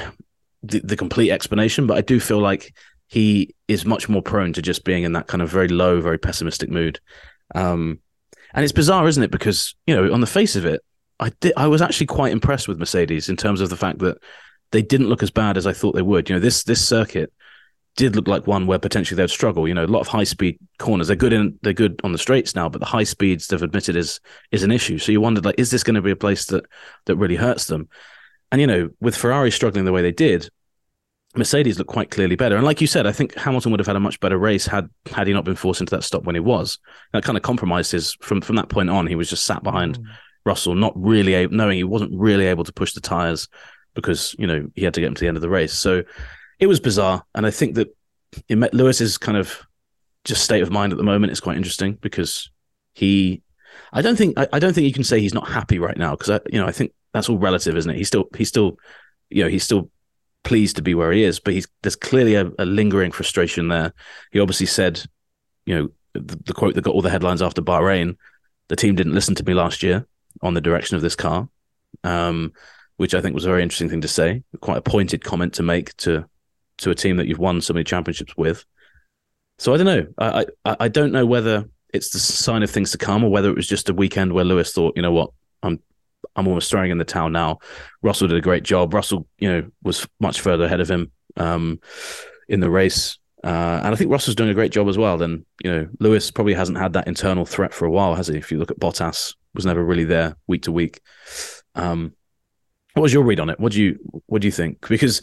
the complete explanation, but I do feel like he is much more prone to just being in that kind of very low, very pessimistic mood. Um, and it's bizarre, isn't it? Because you know, on the face of it, I did, I was actually quite impressed with Mercedes in terms of the fact that they didn't look as bad as I thought they would. You know, this this circuit did look like one where potentially they'd struggle. You know, a lot of high speed corners. They're good in they're good on the straights now, but the high speeds they've admitted is is an issue. So you wondered like, is this going to be a place that that really hurts them? And you know, with Ferrari struggling the way they did, Mercedes looked quite clearly better. And like you said, I think Hamilton would have had a much better race had had he not been forced into that stop when he was. That kind of compromised his from from that point on. He was just sat behind mm. Russell, not really able, knowing he wasn't really able to push the tires because you know he had to get him to the end of the race. So it was bizarre, and I think that it met Lewis's kind of just state of mind at the moment is quite interesting because he, I don't think I, I don't think you can say he's not happy right now because I you know I think that's all relative, isn't it? He's still he's still you know he's still pleased to be where he is, but he's there's clearly a, a lingering frustration there. He obviously said, you know, the, the quote that got all the headlines after Bahrain, the team didn't listen to me last year on the direction of this car. Um, which I think was a very interesting thing to say. Quite a pointed comment to make to to a team that you've won so many championships with. So I don't know. I I, I don't know whether it's the sign of things to come or whether it was just a weekend where Lewis thought, you know what, I'm I'm almost throwing in the towel now. Russell did a great job. Russell, you know, was much further ahead of him um, in the race. Uh, and I think Russell's doing a great job as well. Then, you know, Lewis probably hasn't had that internal threat for a while, has he? If you look at Bottas, was never really there week to week. Um, what was your read on it? What do you what do you think? Because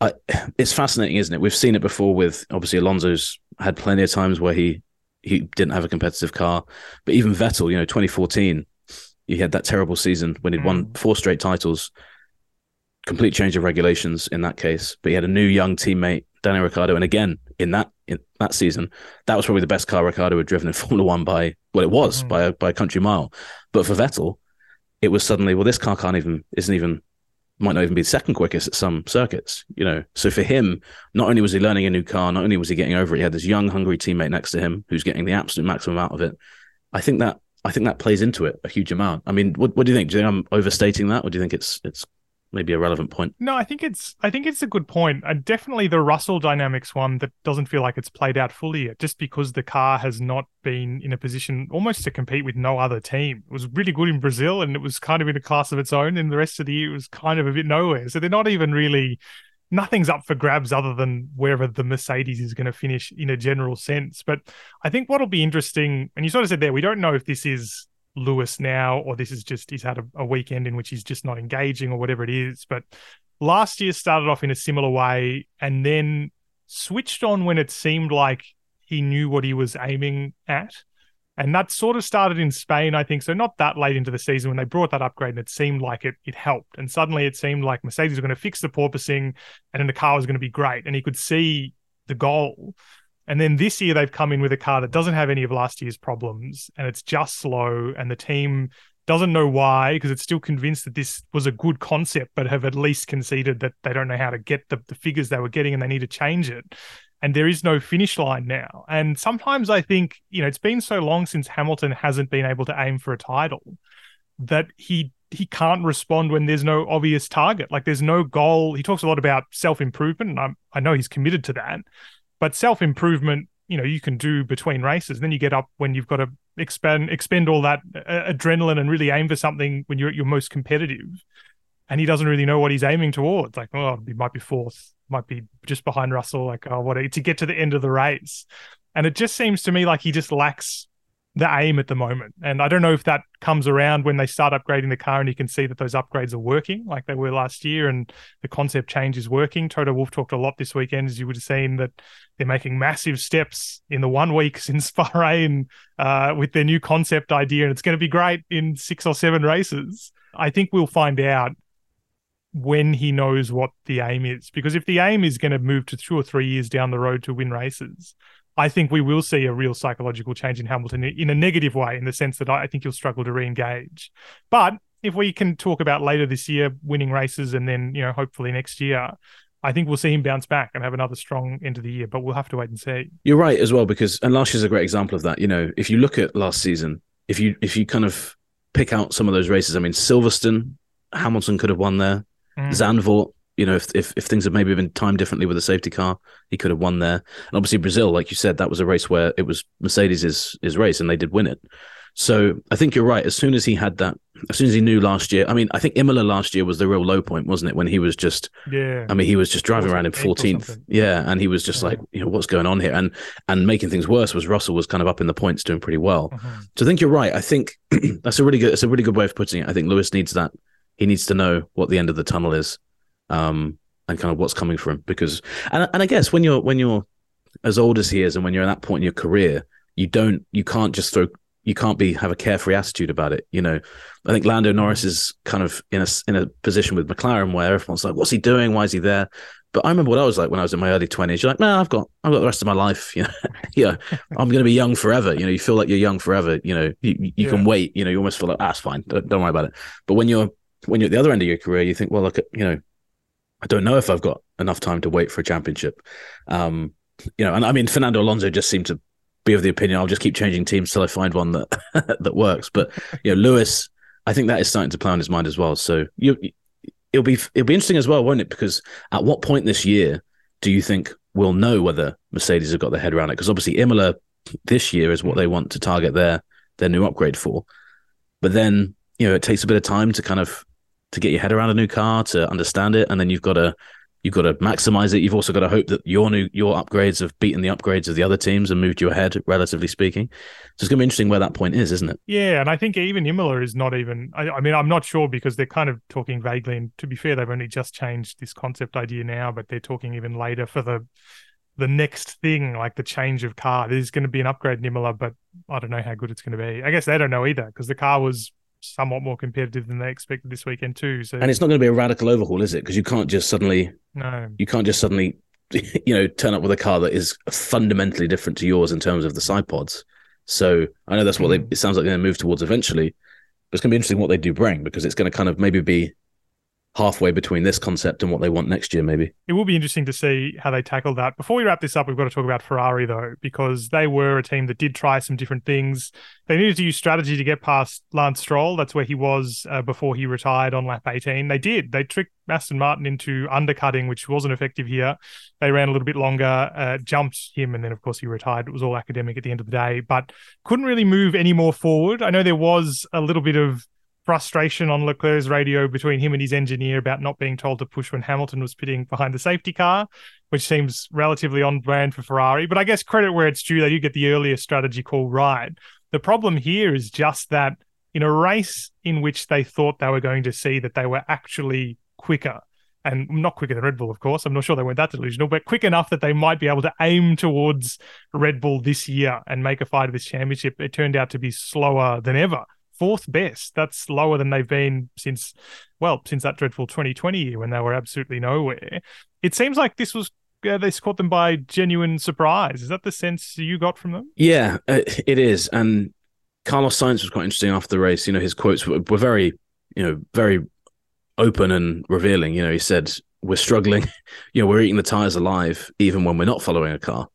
I, it's fascinating, isn't it? We've seen it before with obviously Alonso's had plenty of times where he he didn't have a competitive car, but even Vettel, you know, 2014, he had that terrible season when he'd mm. won four straight titles. Complete change of regulations in that case, but he had a new young teammate, Daniel Ricciardo, and again in that in that season, that was probably the best car Ricciardo had driven in Formula One by well, it was mm. by a, by a country mile. But for Vettel, it was suddenly well, this car can't even isn't even might not even be the second quickest at some circuits, you know. So for him, not only was he learning a new car, not only was he getting over it, he had this young, hungry teammate next to him who's getting the absolute maximum out of it. I think that I think that plays into it a huge amount. I mean, what, what do you think? Do you think I'm overstating that, or do you think it's it's maybe a relevant point. No, I think it's I think it's a good point. And definitely the Russell dynamics one that doesn't feel like it's played out fully yet, just because the car has not been in a position almost to compete with no other team. It was really good in Brazil and it was kind of in a class of its own. And the rest of the year it was kind of a bit nowhere. So they're not even really nothing's up for grabs other than wherever the Mercedes is going to finish in a general sense. But I think what'll be interesting, and you sort of said there, we don't know if this is Lewis now, or this is just he's had a, a, weekend in which he's just not engaging or whatever it is. But last year started off in a similar way and then switched on when it seemed like he knew what he was aiming at. And that sort of started in Spain, I think. So not that late into the season when they brought that upgrade and it seemed like it it helped. And suddenly it seemed like Mercedes were going to fix the porpoising and then the car was going to be great. And he could see the goal. And then this year they've come in with a car that doesn't have any of last year's problems and it's just slow and the team doesn't know why because it's still convinced that this was a good concept but have at least conceded that they don't know how to get the, the figures they were getting and they need to change it. And there is no finish line now. And sometimes i think you know it's been so long since hamilton hasn't been able to aim for a title that he he can't respond when there's no obvious target. Like there's no goal. He talks a lot about self-improvement and I'm, i know he's committed to that but self-improvement you know you can do between races. Then you get up when you've got to expend expend all that uh, adrenaline and really aim for something when you're at your most competitive. And he doesn't really know what he's aiming towards. Like oh he might be fourth might be just behind russell. Like oh what to get to the end of the race. And it just seems to me like he just lacks the aim at the moment. And I don't know if that comes around when they start upgrading the car and you can see that those upgrades are working like they were last year and the concept change is working. Toto Wolff talked a lot this weekend, as you would have seen, that they're making massive steps in the one week since Bahrain uh, with their new concept idea. And it's going to be great in six or seven races. I think we'll find out when he knows what the aim is. Because if the aim is going to move to two or three years down the road to win races, I think we will see a real psychological change in Hamilton in a negative way, in the sense that I think he'll struggle to re-engage. But if we can talk about later this year winning races, and then you know hopefully next year, I think we'll see him bounce back and have another strong end of the year. But we'll have to wait and see. You're right as well because and last year's a great example of that. You know, if you look at last season, if you if you kind of pick out some of those races, I mean Silverstone, Hamilton could have won there. Mm. Zandvoort, you know, if, if if things had maybe been timed differently with a safety car, he could have won there. And obviously Brazil, like you said, that was a race where it was Mercedes' his race and they did win it. So I think you're right. As soon as he had that, as soon as he knew last year, I mean, I think Imola last year was the real low point, wasn't it? When he was just, yeah. I mean, he was just driving around in 14th, yeah, and he was just yeah. like, you know, what's going on here? And and making things worse was Russell was kind of up in the points, doing pretty well. Uh-huh. So I think you're right. I think that's a really good, it's a really good way of putting it. I think Lewis needs that. He needs to know what the end of the tunnel is. Um, and kind of what's coming for him. Because and and I guess when you're when you're as old as he is, and when you're at that point in your career, you don't you can't just throw you can't be have a carefree attitude about it. You know, I think Lando Norris is kind of in a in a position with McLaren where everyone's like, "What's he doing? Why is he there?" But I remember what I was like when I was in my early twenties. You're like, "Man, I've got I've got the rest of my life. You know, yeah, I'm going to be young forever. You know, you feel like you're young forever. You know, you, you yeah. can wait. You know, you almost feel like, ah, it's fine. Don't, don't worry about it. But when you're when you're at the other end of your career, you think, well, look, you know, I don't know if I've got enough time to wait for a championship. Um, you know, and I mean, Fernando Alonso just seemed to be of the opinion I'll just keep changing teams till I find one that that works. But you know, Lewis, I think that is starting to play on his mind as well. So you, it'll be it'll be interesting as well, won't it? Because at what point this year do you think we'll know whether Mercedes have got their head around it? Because obviously Imola this year is what they want to target their their new upgrade for. But then you know it takes a bit of time to kind of to get your head around a new car, to understand it, and then you've got to you've got to maximize it. You've also got to hope that your new your upgrades have beaten the upgrades of the other teams and moved you ahead, relatively speaking. So it's going to be interesting where that point is, isn't it? Yeah, and I think even Imola is not even. I, I, mean, I'm not sure because they're kind of talking vaguely. And to be fair, they've only just changed this concept idea now, but they're talking even later for the the next thing, like the change of car. There's going to be an upgrade in Imola, but I don't know how good it's going to be. I guess they don't know either because the car was somewhat more competitive than they expected this weekend too. So and it's not going to be a radical overhaul, is it? Because you can't just suddenly no, you can't just suddenly you know turn up with a car that is fundamentally different to yours in terms of the side pods. So I know that's what mm. they. It sounds like they're going to move towards eventually. But it's going to be interesting what they do bring because it's going to kind of maybe be halfway between this concept and what they want next year, maybe. It will be interesting to see how they tackle that. Before we wrap this up, we've got to talk about Ferrari, though, because they were a team that did try some different things. They needed to use strategy to get past Lance Stroll. That's where he was uh, before he retired on lap 18. They did. They tricked Aston Martin into undercutting, which wasn't effective here. They ran a little bit longer, uh, jumped him, and then, of course, he retired. It was all academic at the end of the day, but couldn't really move any more forward. I know there was a little bit of frustration on Leclerc's radio between him and his engineer about not being told to push when Hamilton was pitting behind the safety car, which seems relatively on brand for Ferrari. But I guess credit where it's due, they do get the earlier strategy call right. The problem here is just that in a race in which they thought they were going to see that they were actually quicker and not quicker than Red Bull, of course. I'm not sure they weren't that delusional, but quick enough that they might be able to aim towards Red Bull this year and make a fight of this championship. It turned out to be slower than ever. Fourth best. That's lower than they've been since, well, since that dreadful 2020 year when they were absolutely nowhere. It seems like this was uh, they caught them by genuine surprise. Is that the sense you got from them? Yeah, uh, it is. And Carlos Sainz was quite interesting after the race. You know, his quotes were, were very, you know, very open and revealing. You know, he said, "We're struggling. You know, we're eating the tires alive, even when we're not following a car."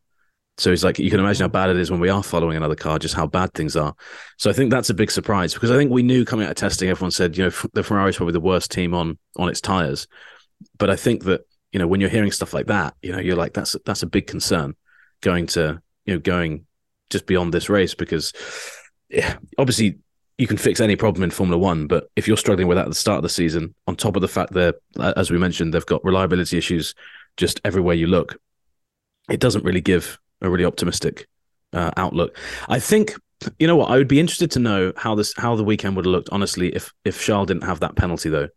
So he's like, you can imagine how bad it is when we are following another car, just how bad things are. So I think that's a big surprise because I think we knew coming out of testing, everyone said, you know, the Ferrari is probably the worst team on on its tires. But I think that you know when you're hearing stuff like that, you know, you're like, that's that's a big concern going to you know going just beyond this race because yeah, obviously you can fix any problem in Formula One, but if you're struggling with that at the start of the season, on top of the fact that, uh, as we mentioned, they've got reliability issues just everywhere you look, it doesn't really give a really optimistic uh, outlook. I think you know what I would be interested to know how this how the weekend would have looked honestly if if Charles didn't have that penalty though,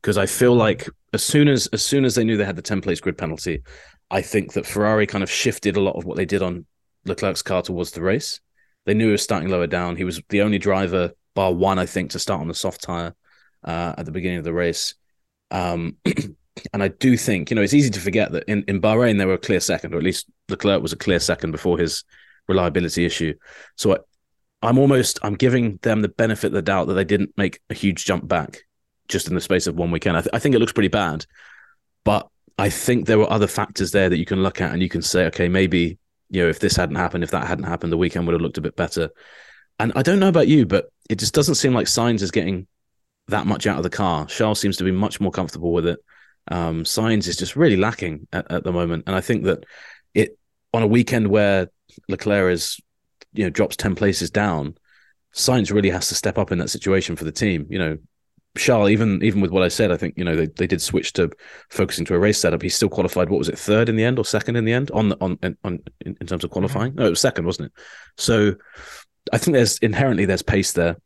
because I feel like as soon as as soon as they knew they had the ten place grid penalty, I think that Ferrari kind of shifted a lot of what they did on Leclerc's car towards the race. They knew he was starting lower down. He was the only driver, bar one, I think, to start on the soft tire uh, at the beginning of the race. Um, and I do think, you know, it's easy to forget that in, in Bahrain, they were a clear second, or at least Leclerc was a clear second before his reliability issue. So I, I'm almost, I'm giving them the benefit of the doubt that they didn't make a huge jump back just in the space of one weekend. I, th- I think it looks pretty bad, but I think there were other factors there that you can look at and you can say, okay, maybe you know, if this hadn't happened, if that hadn't happened, the weekend would have looked a bit better. And I don't know about you, but it just doesn't seem like Sainz is getting that much out of the car. Charles seems to be much more comfortable with it. Um, Sainz is just really lacking at, at the moment, and I think that it on a weekend where Leclerc is, you know, drops ten places down, Sainz really has to step up in that situation for the team. You know, Charles, even even with what I said, I think you know they, they did switch to focusing to a race setup. He still qualified. What was it, third in the end or second in the end on the, on on in, in terms of qualifying? Mm-hmm. No, it was second, wasn't it? So I think there's inherently there's pace there.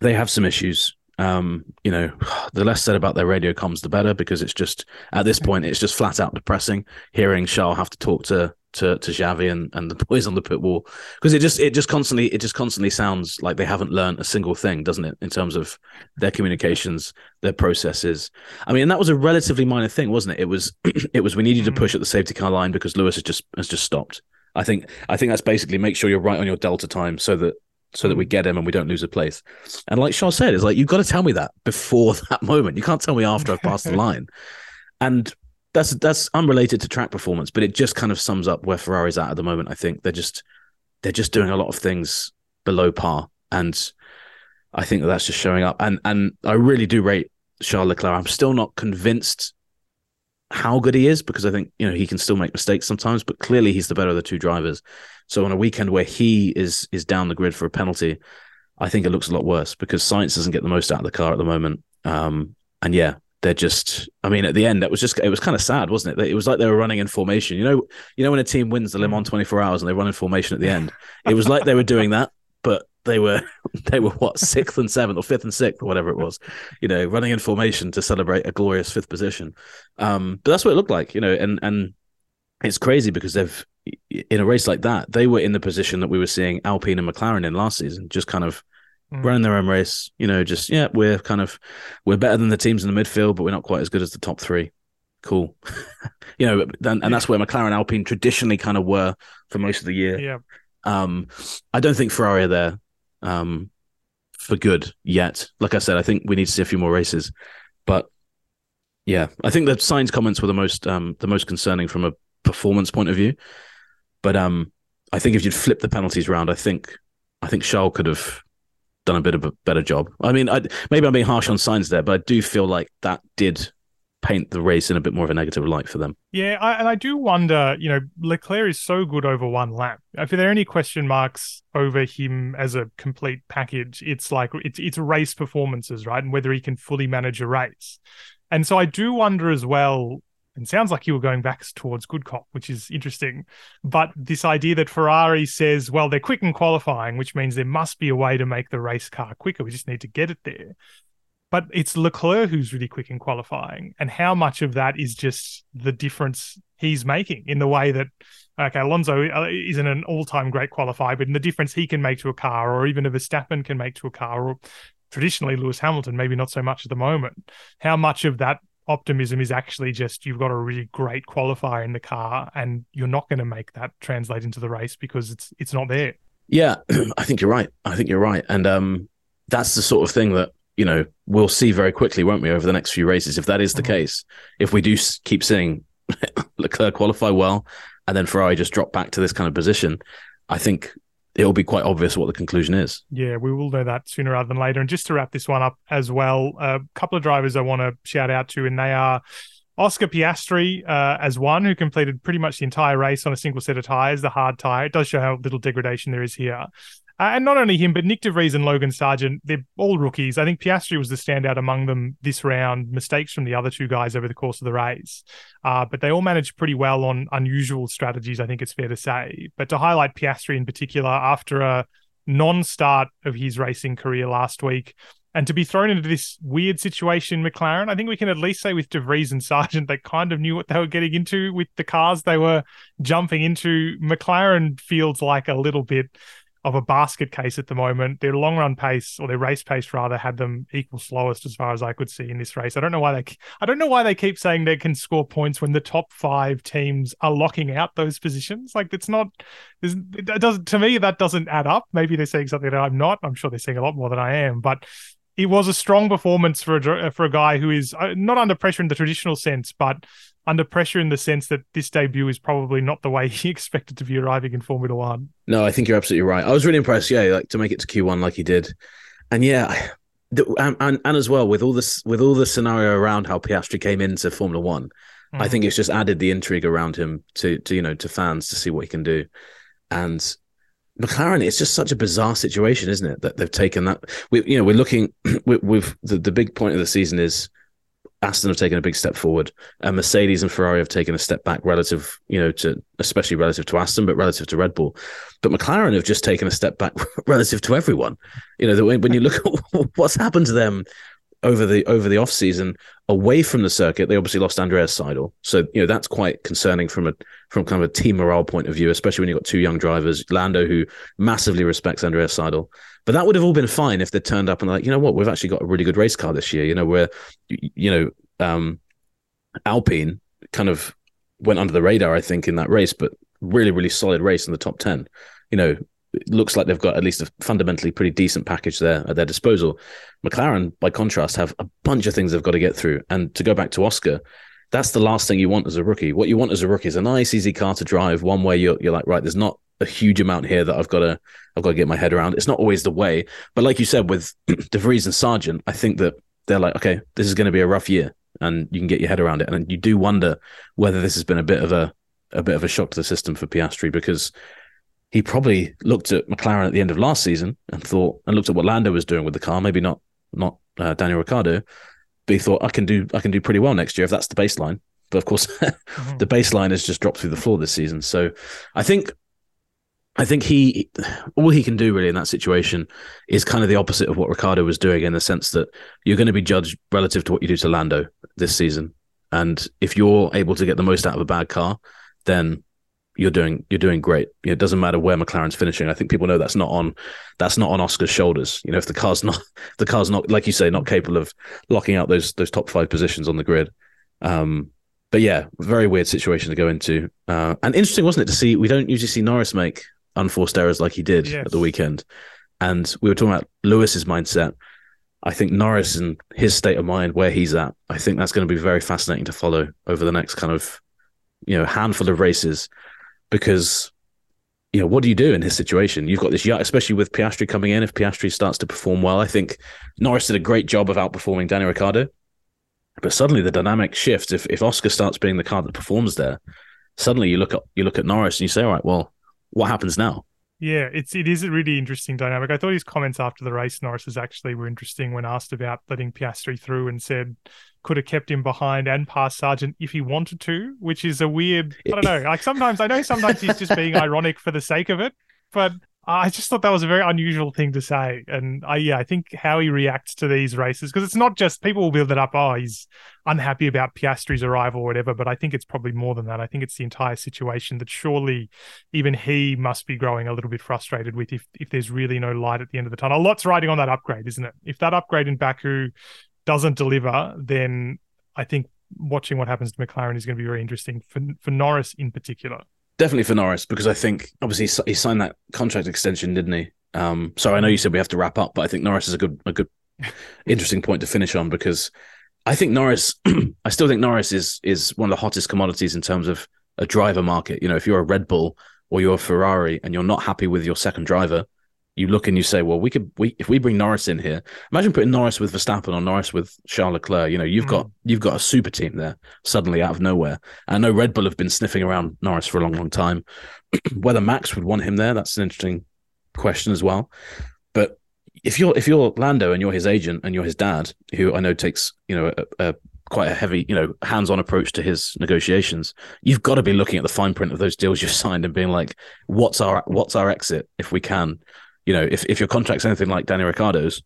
They have some issues. Um, you know, the less said about their radio comms, the better, because it's just at this point it's just flat out depressing hearing Charles have to talk to to to Xavi and, and the boys on the pit wall because it just it just constantly it just constantly sounds like they haven't learned a single thing, doesn't it? In terms of their communications, their processes. I mean, and that was a relatively minor thing, wasn't it? It was it was we needed to push at the safety car line because Lewis has just has just stopped. I think I think that's basically make sure you're right on your delta time so that so that we hmm. get him and we don't lose a place. And like Charles said, it's like you've got to tell me that before that moment. You can't tell me after I've passed the line. And that's that's unrelated to track performance, but it just kind of sums up where Ferrari's at at the moment. I think they're just they're just doing a lot of things below par, and I think that that's just showing up. And and I really do rate Charles Leclerc. I'm still not convinced how good he is because I think you know he can still make mistakes sometimes, but clearly he's the better of the two drivers. So on a weekend where he is is down the grid for a penalty, I think it looks a lot worse because Sainz doesn't get the most out of the car at the moment. Um, and yeah, they're just I mean at the end that was just it was kind of sad wasn't it? It was like they were running in formation. You know you know when a team wins the Le Mans 24 hours and they run in formation at the end? It was like they were doing that but they were they were what sixth and seventh or fifth and sixth or whatever it was you know running in formation to celebrate a glorious fifth position. Um but that's what it looked like you know and and it's crazy because they've in a race like that they were in the position that we were seeing Alpine and McLaren in last season just kind of mm. running their own race. You know, just yeah, we're kind of we're better than the teams in the midfield, but we're not quite as good as the top three. Cool, you know, and, and that's where McLaren Alpine traditionally kind of were for most of the year. Yeah. Um, I don't think Ferrari are there um, for good yet. Like I said, I think we need to see a few more races, but yeah, I think the Sainz comments were the most um, the most concerning from a performance point of view. But um, I think if you'd flip the penalties around, I think I think Charles could have done a bit of a better job. I mean, I, maybe I'm being harsh on Sainz there, but I do feel like that did paint the race in a bit more of a negative light for them. Yeah, I, and I do wonder, you know, Leclerc is so good over one lap. If there are any question marks over him as a complete package, it's like it's it's race performances, right? And whether he can fully manage a race. And so I do wonder as well and sounds like you were going back towards good cop, which is interesting. But this idea that Ferrari says, well, they're quick in qualifying, which means there must be a way to make the race car quicker. We just need to get it there. but it's Leclerc who's really quick in qualifying, and how much of that is just the difference he's making in the way that okay, Alonso uh, isn't an all-time great qualifier, but in the difference he can make to a car, or even a Verstappen can make to a car, or traditionally Lewis Hamilton, maybe not so much at the moment. How much of that optimism is actually just you've got a really great qualifier in the car, and you're not going to make that translate into the race because it's it's not there. Yeah, I think you're right. I think you're right, and um, that's the sort of thing that you know we'll see very quickly, won't we, over the next few races? If that is the mm-hmm. case, if we do keep seeing Leclerc qualify well, and then Ferrari just drop back to this kind of position, I think it'll be quite obvious what the conclusion is. Yeah, we will know that sooner rather than later. And just to wrap this one up as well, a couple of drivers I want to shout out to, and they are Oscar Piastri uh, as one who completed pretty much the entire race on a single set of tires, the hard tire. It does show how little degradation there is here. Uh, and not only him, but Nick de Vries and Logan Sargent, they're all rookies. I think Piastri was the standout among them this round. Mistakes from the other two guys over the course of the race. Uh, but they all managed pretty well on unusual strategies, I think it's fair to say. But to highlight Piastri in particular, after a non start of his racing career last week, and to be thrown into this weird situation, McLaren, I think we can at least say with De Vries and Sargent, they kind of knew what they were getting into with the cars they were jumping into. McLaren feels like a little bit of a basket case at the moment. Their long run pace or their race pace rather had them equal slowest as far as I could see in this race. I don't know why they I don't know why they keep saying they can score points when the top 5 teams are locking out those positions. Like it's not it doesn't to me that doesn't add up. Maybe they're saying something that I'm not. I'm sure they're saying a lot more than I am, but it was a strong performance for a for a guy who is uh, not under pressure in the traditional sense, but under pressure in the sense that this debut is probably not the way he expected to be arriving in Formula One. No, I think you're absolutely right. I was really impressed. Yeah, like to make it to Q1 like he did, and yeah, and, and, and as well with all this with all the scenario around how Piastri came into Formula One, mm. I think it's just added the intrigue around him to to you know to fans to see what he can do, and McLaren, it's just such a bizarre situation, isn't it? That they've taken that. We, you know, we're looking with, with the, the big point of the season is Aston have taken a big step forward, and Mercedes and Ferrari have taken a step back relative, you know, to especially relative to Aston, but relative to Red Bull. But McLaren have just taken a step back relative to everyone. You know, when you look at what's happened to them over the over the off season away from the circuit, they obviously lost Andreas Seidl. so you know that's quite concerning from a from kind of a team morale point of view, especially when you've got two young drivers, Lando who massively respects Andreas Seidl. but that would have all been fine if they turned up and like, you know what, we've actually got a really good race car this year. You know, where you know, um, Alpine kind of went under the radar, I think, in that race, but really, really solid race in the top ten. You know, it looks like they've got at least a fundamentally pretty decent package there at their disposal. McLaren, by contrast, have a bunch of things they've got to get through. And to go back to Oscar, that's the last thing you want as a rookie. What you want as a rookie is a nice, easy car to drive. One way you're you're like, right, there's not a huge amount here that I've got to I've got to get my head around. It's not always the way, but like you said with De Vries and Sargent, I think that they're like, okay, this is going to be a rough year, and you can get your head around it. And you do wonder whether this has been a bit of a a bit of a shock to the system for Piastri because he probably looked at McLaren at the end of last season and thought and looked at what Lando was doing with the car, maybe not not uh, Daniel Ricciardo, but he thought I can do I can do pretty well next year if that's the baseline. But of course, mm-hmm. the baseline has just dropped through the floor this season. So I think I think he all he can do really in that situation is kind of the opposite of what Ricciardo was doing in the sense that you're going to be judged relative to what you do to Lando this season. And if you're able to get the most out of a bad car, then you're doing you're doing great. You know, it doesn't matter where McLaren's finishing. I think people know that's not on that's not on Oscar's shoulders. You know, if the car's not the car's not like you say not capable of locking out those those top five positions on the grid. Um, but yeah, very weird situation to go into. Uh, and interesting, wasn't it, to see we don't usually see Norris make unforced errors like he did yes. at the weekend. And we were talking about Lewis's mindset. I think Norris and his state of mind, where he's at, I think that's going to be very fascinating to follow over the next kind of, you know, handful of races, because, you know, what do you do in his situation? You've got this especially with Piastri coming in. If Piastri starts to perform well, I think Norris did a great job of outperforming Daniel Ricciardo. But suddenly the dynamic shifts. If if Oscar starts being the car that performs there, suddenly you look at you look at Norris and you say, all right, well, what happens now? Yeah, it's it is a really interesting dynamic. I thought his comments after the race, Norris's actually were interesting when asked about letting Piastri through and said could have kept him behind and passed Sargent if he wanted to, which is a weird I don't know. Like sometimes I know sometimes he's just being ironic for the sake of it, but I just thought that was a very unusual thing to say, and I yeah, I think how he reacts to these races because it's not just people will build it up. Oh, he's unhappy about Piastri's arrival or whatever, but I think it's probably more than that. I think it's the entire situation that surely even he must be growing a little bit frustrated with if if there's really no light at the end of the tunnel. A lot's riding on that upgrade, isn't it? If that upgrade in Baku doesn't deliver, then I think watching what happens to McLaren is going to be very interesting for for Norris in particular. Definitely for Norris because I think obviously he signed that contract extension, didn't he? Um, so I know you said we have to wrap up, but I think Norris is a good, a good, interesting point to finish on because I think Norris, I still think Norris is is one of the hottest commodities in terms of a driver market. You know, if you're a Red Bull or you're a Ferrari and you're not happy with your second driver, you look and you say, well, we could we if we bring Norris in here, imagine putting Norris with Verstappen or Norris with Charles Leclerc. You know, you've mm. got you've got a super team there suddenly out of nowhere. I know Red Bull have been sniffing around Norris for a long, long time. Whether Max would want him there, that's an interesting question as well. But if you're if you're Lando and you're his agent and you're his dad, who I know takes you know a, a quite a heavy, you know, hands-on approach to his negotiations. You've got to be looking at the fine print of those deals you've signed and being like, what's our what's our exit if we can? You know, if, if your contract's anything like Danny Ricciardo's,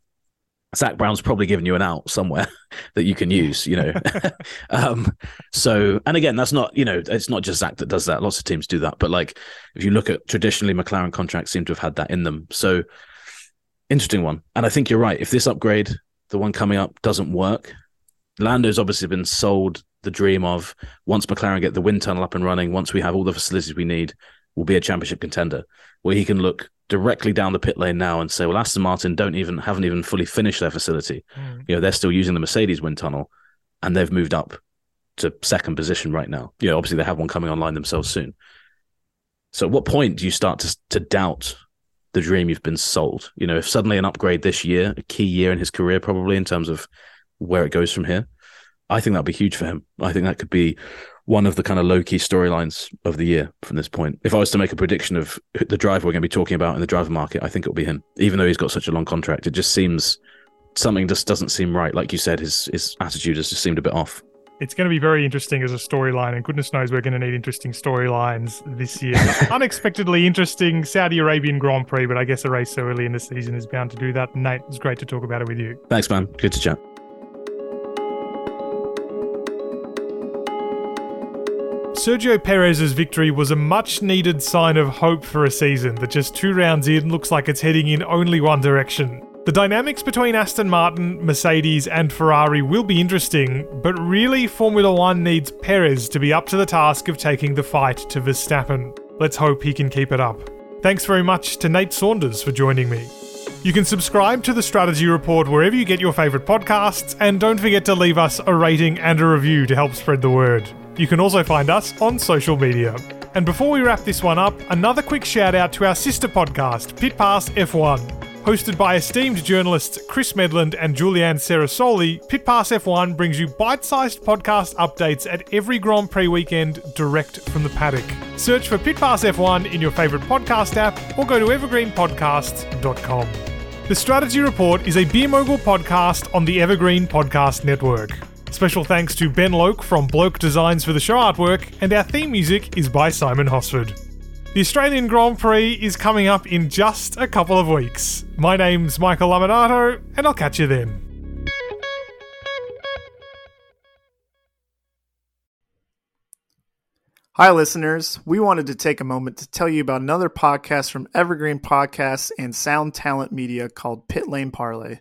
Zak Brown's probably given you an out somewhere that you can use, you know. um, so, and again, that's not, you know, it's not just Zak that does that. Lots of teams do that. But like, if you look at traditionally, McLaren contracts seem to have had that in them. So, interesting one. And I think you're right. If this upgrade, the one coming up, doesn't work, Lando's obviously been sold the dream of once McLaren get the wind tunnel up and running, once we have all the facilities we need, we'll be a championship contender where he can look directly down the pit lane now and say, well, Aston Martin don't even haven't even fully finished their facility. Mm. You know, they're still using the Mercedes wind tunnel, and they've moved up to second position right now. You know, obviously they have one coming online themselves soon. So, at what point do you start to to doubt the dream you've been sold? You know, if suddenly an upgrade this year, a key year in his career, probably in terms of where it goes from here, I think that'd be huge for him. I think that could be one of the kind of low key storylines of the year from this point. If I was to make a prediction of the driver we're going to be talking about in the driver market, I think it'll be him. Even though he's got such a long contract, it just seems something just doesn't seem right. Like you said, his his attitude has just seemed a bit off. It's going to be very interesting as a storyline, and goodness knows we're going to need interesting storylines this year. Unexpectedly interesting Saudi Arabian Grand Prix, but I guess a race so early in the season is bound to do that. Nate, it's great to talk about it with you. Thanks, man. Good to chat. Sergio Perez's victory was a much needed sign of hope for a season that just two rounds in looks like it's heading in only one direction. The dynamics between Aston Martin, Mercedes, and Ferrari will be interesting, but really, Formula One needs Perez to be up to the task of taking the fight to Verstappen. Let's hope he can keep it up. Thanks very much to Nate Saunders for joining me. You can subscribe to the Strategy Report wherever you get your favourite podcasts, and don't forget to leave us a rating and a review to help spread the word. You can also find us on social media. And before we wrap this one up, another quick shout out to our sister podcast, Pit Pass F1. Hosted by esteemed journalists Chris Medland and Julianne Cerasoli, Pit Pass F1 brings you bite sized podcast updates at every Grand Prix weekend direct from the paddock. Search for Pit Pass F1 in your favourite podcast app or go to evergreenpodcasts.com. The Strategy Report is a Beer Mogul podcast on the Evergreen Podcast Network. Special thanks to Ben Loke from Bloke Designs for the show artwork, and our theme music is by Simon Hosford. The Australian Grand Prix is coming up in just a couple of weeks. My name's Michael Lamonato, and I'll catch you then. Hi, listeners. We wanted to take a moment to tell you about another podcast from Evergreen Podcasts and Sound Talent Media called Pit Lane Parlay.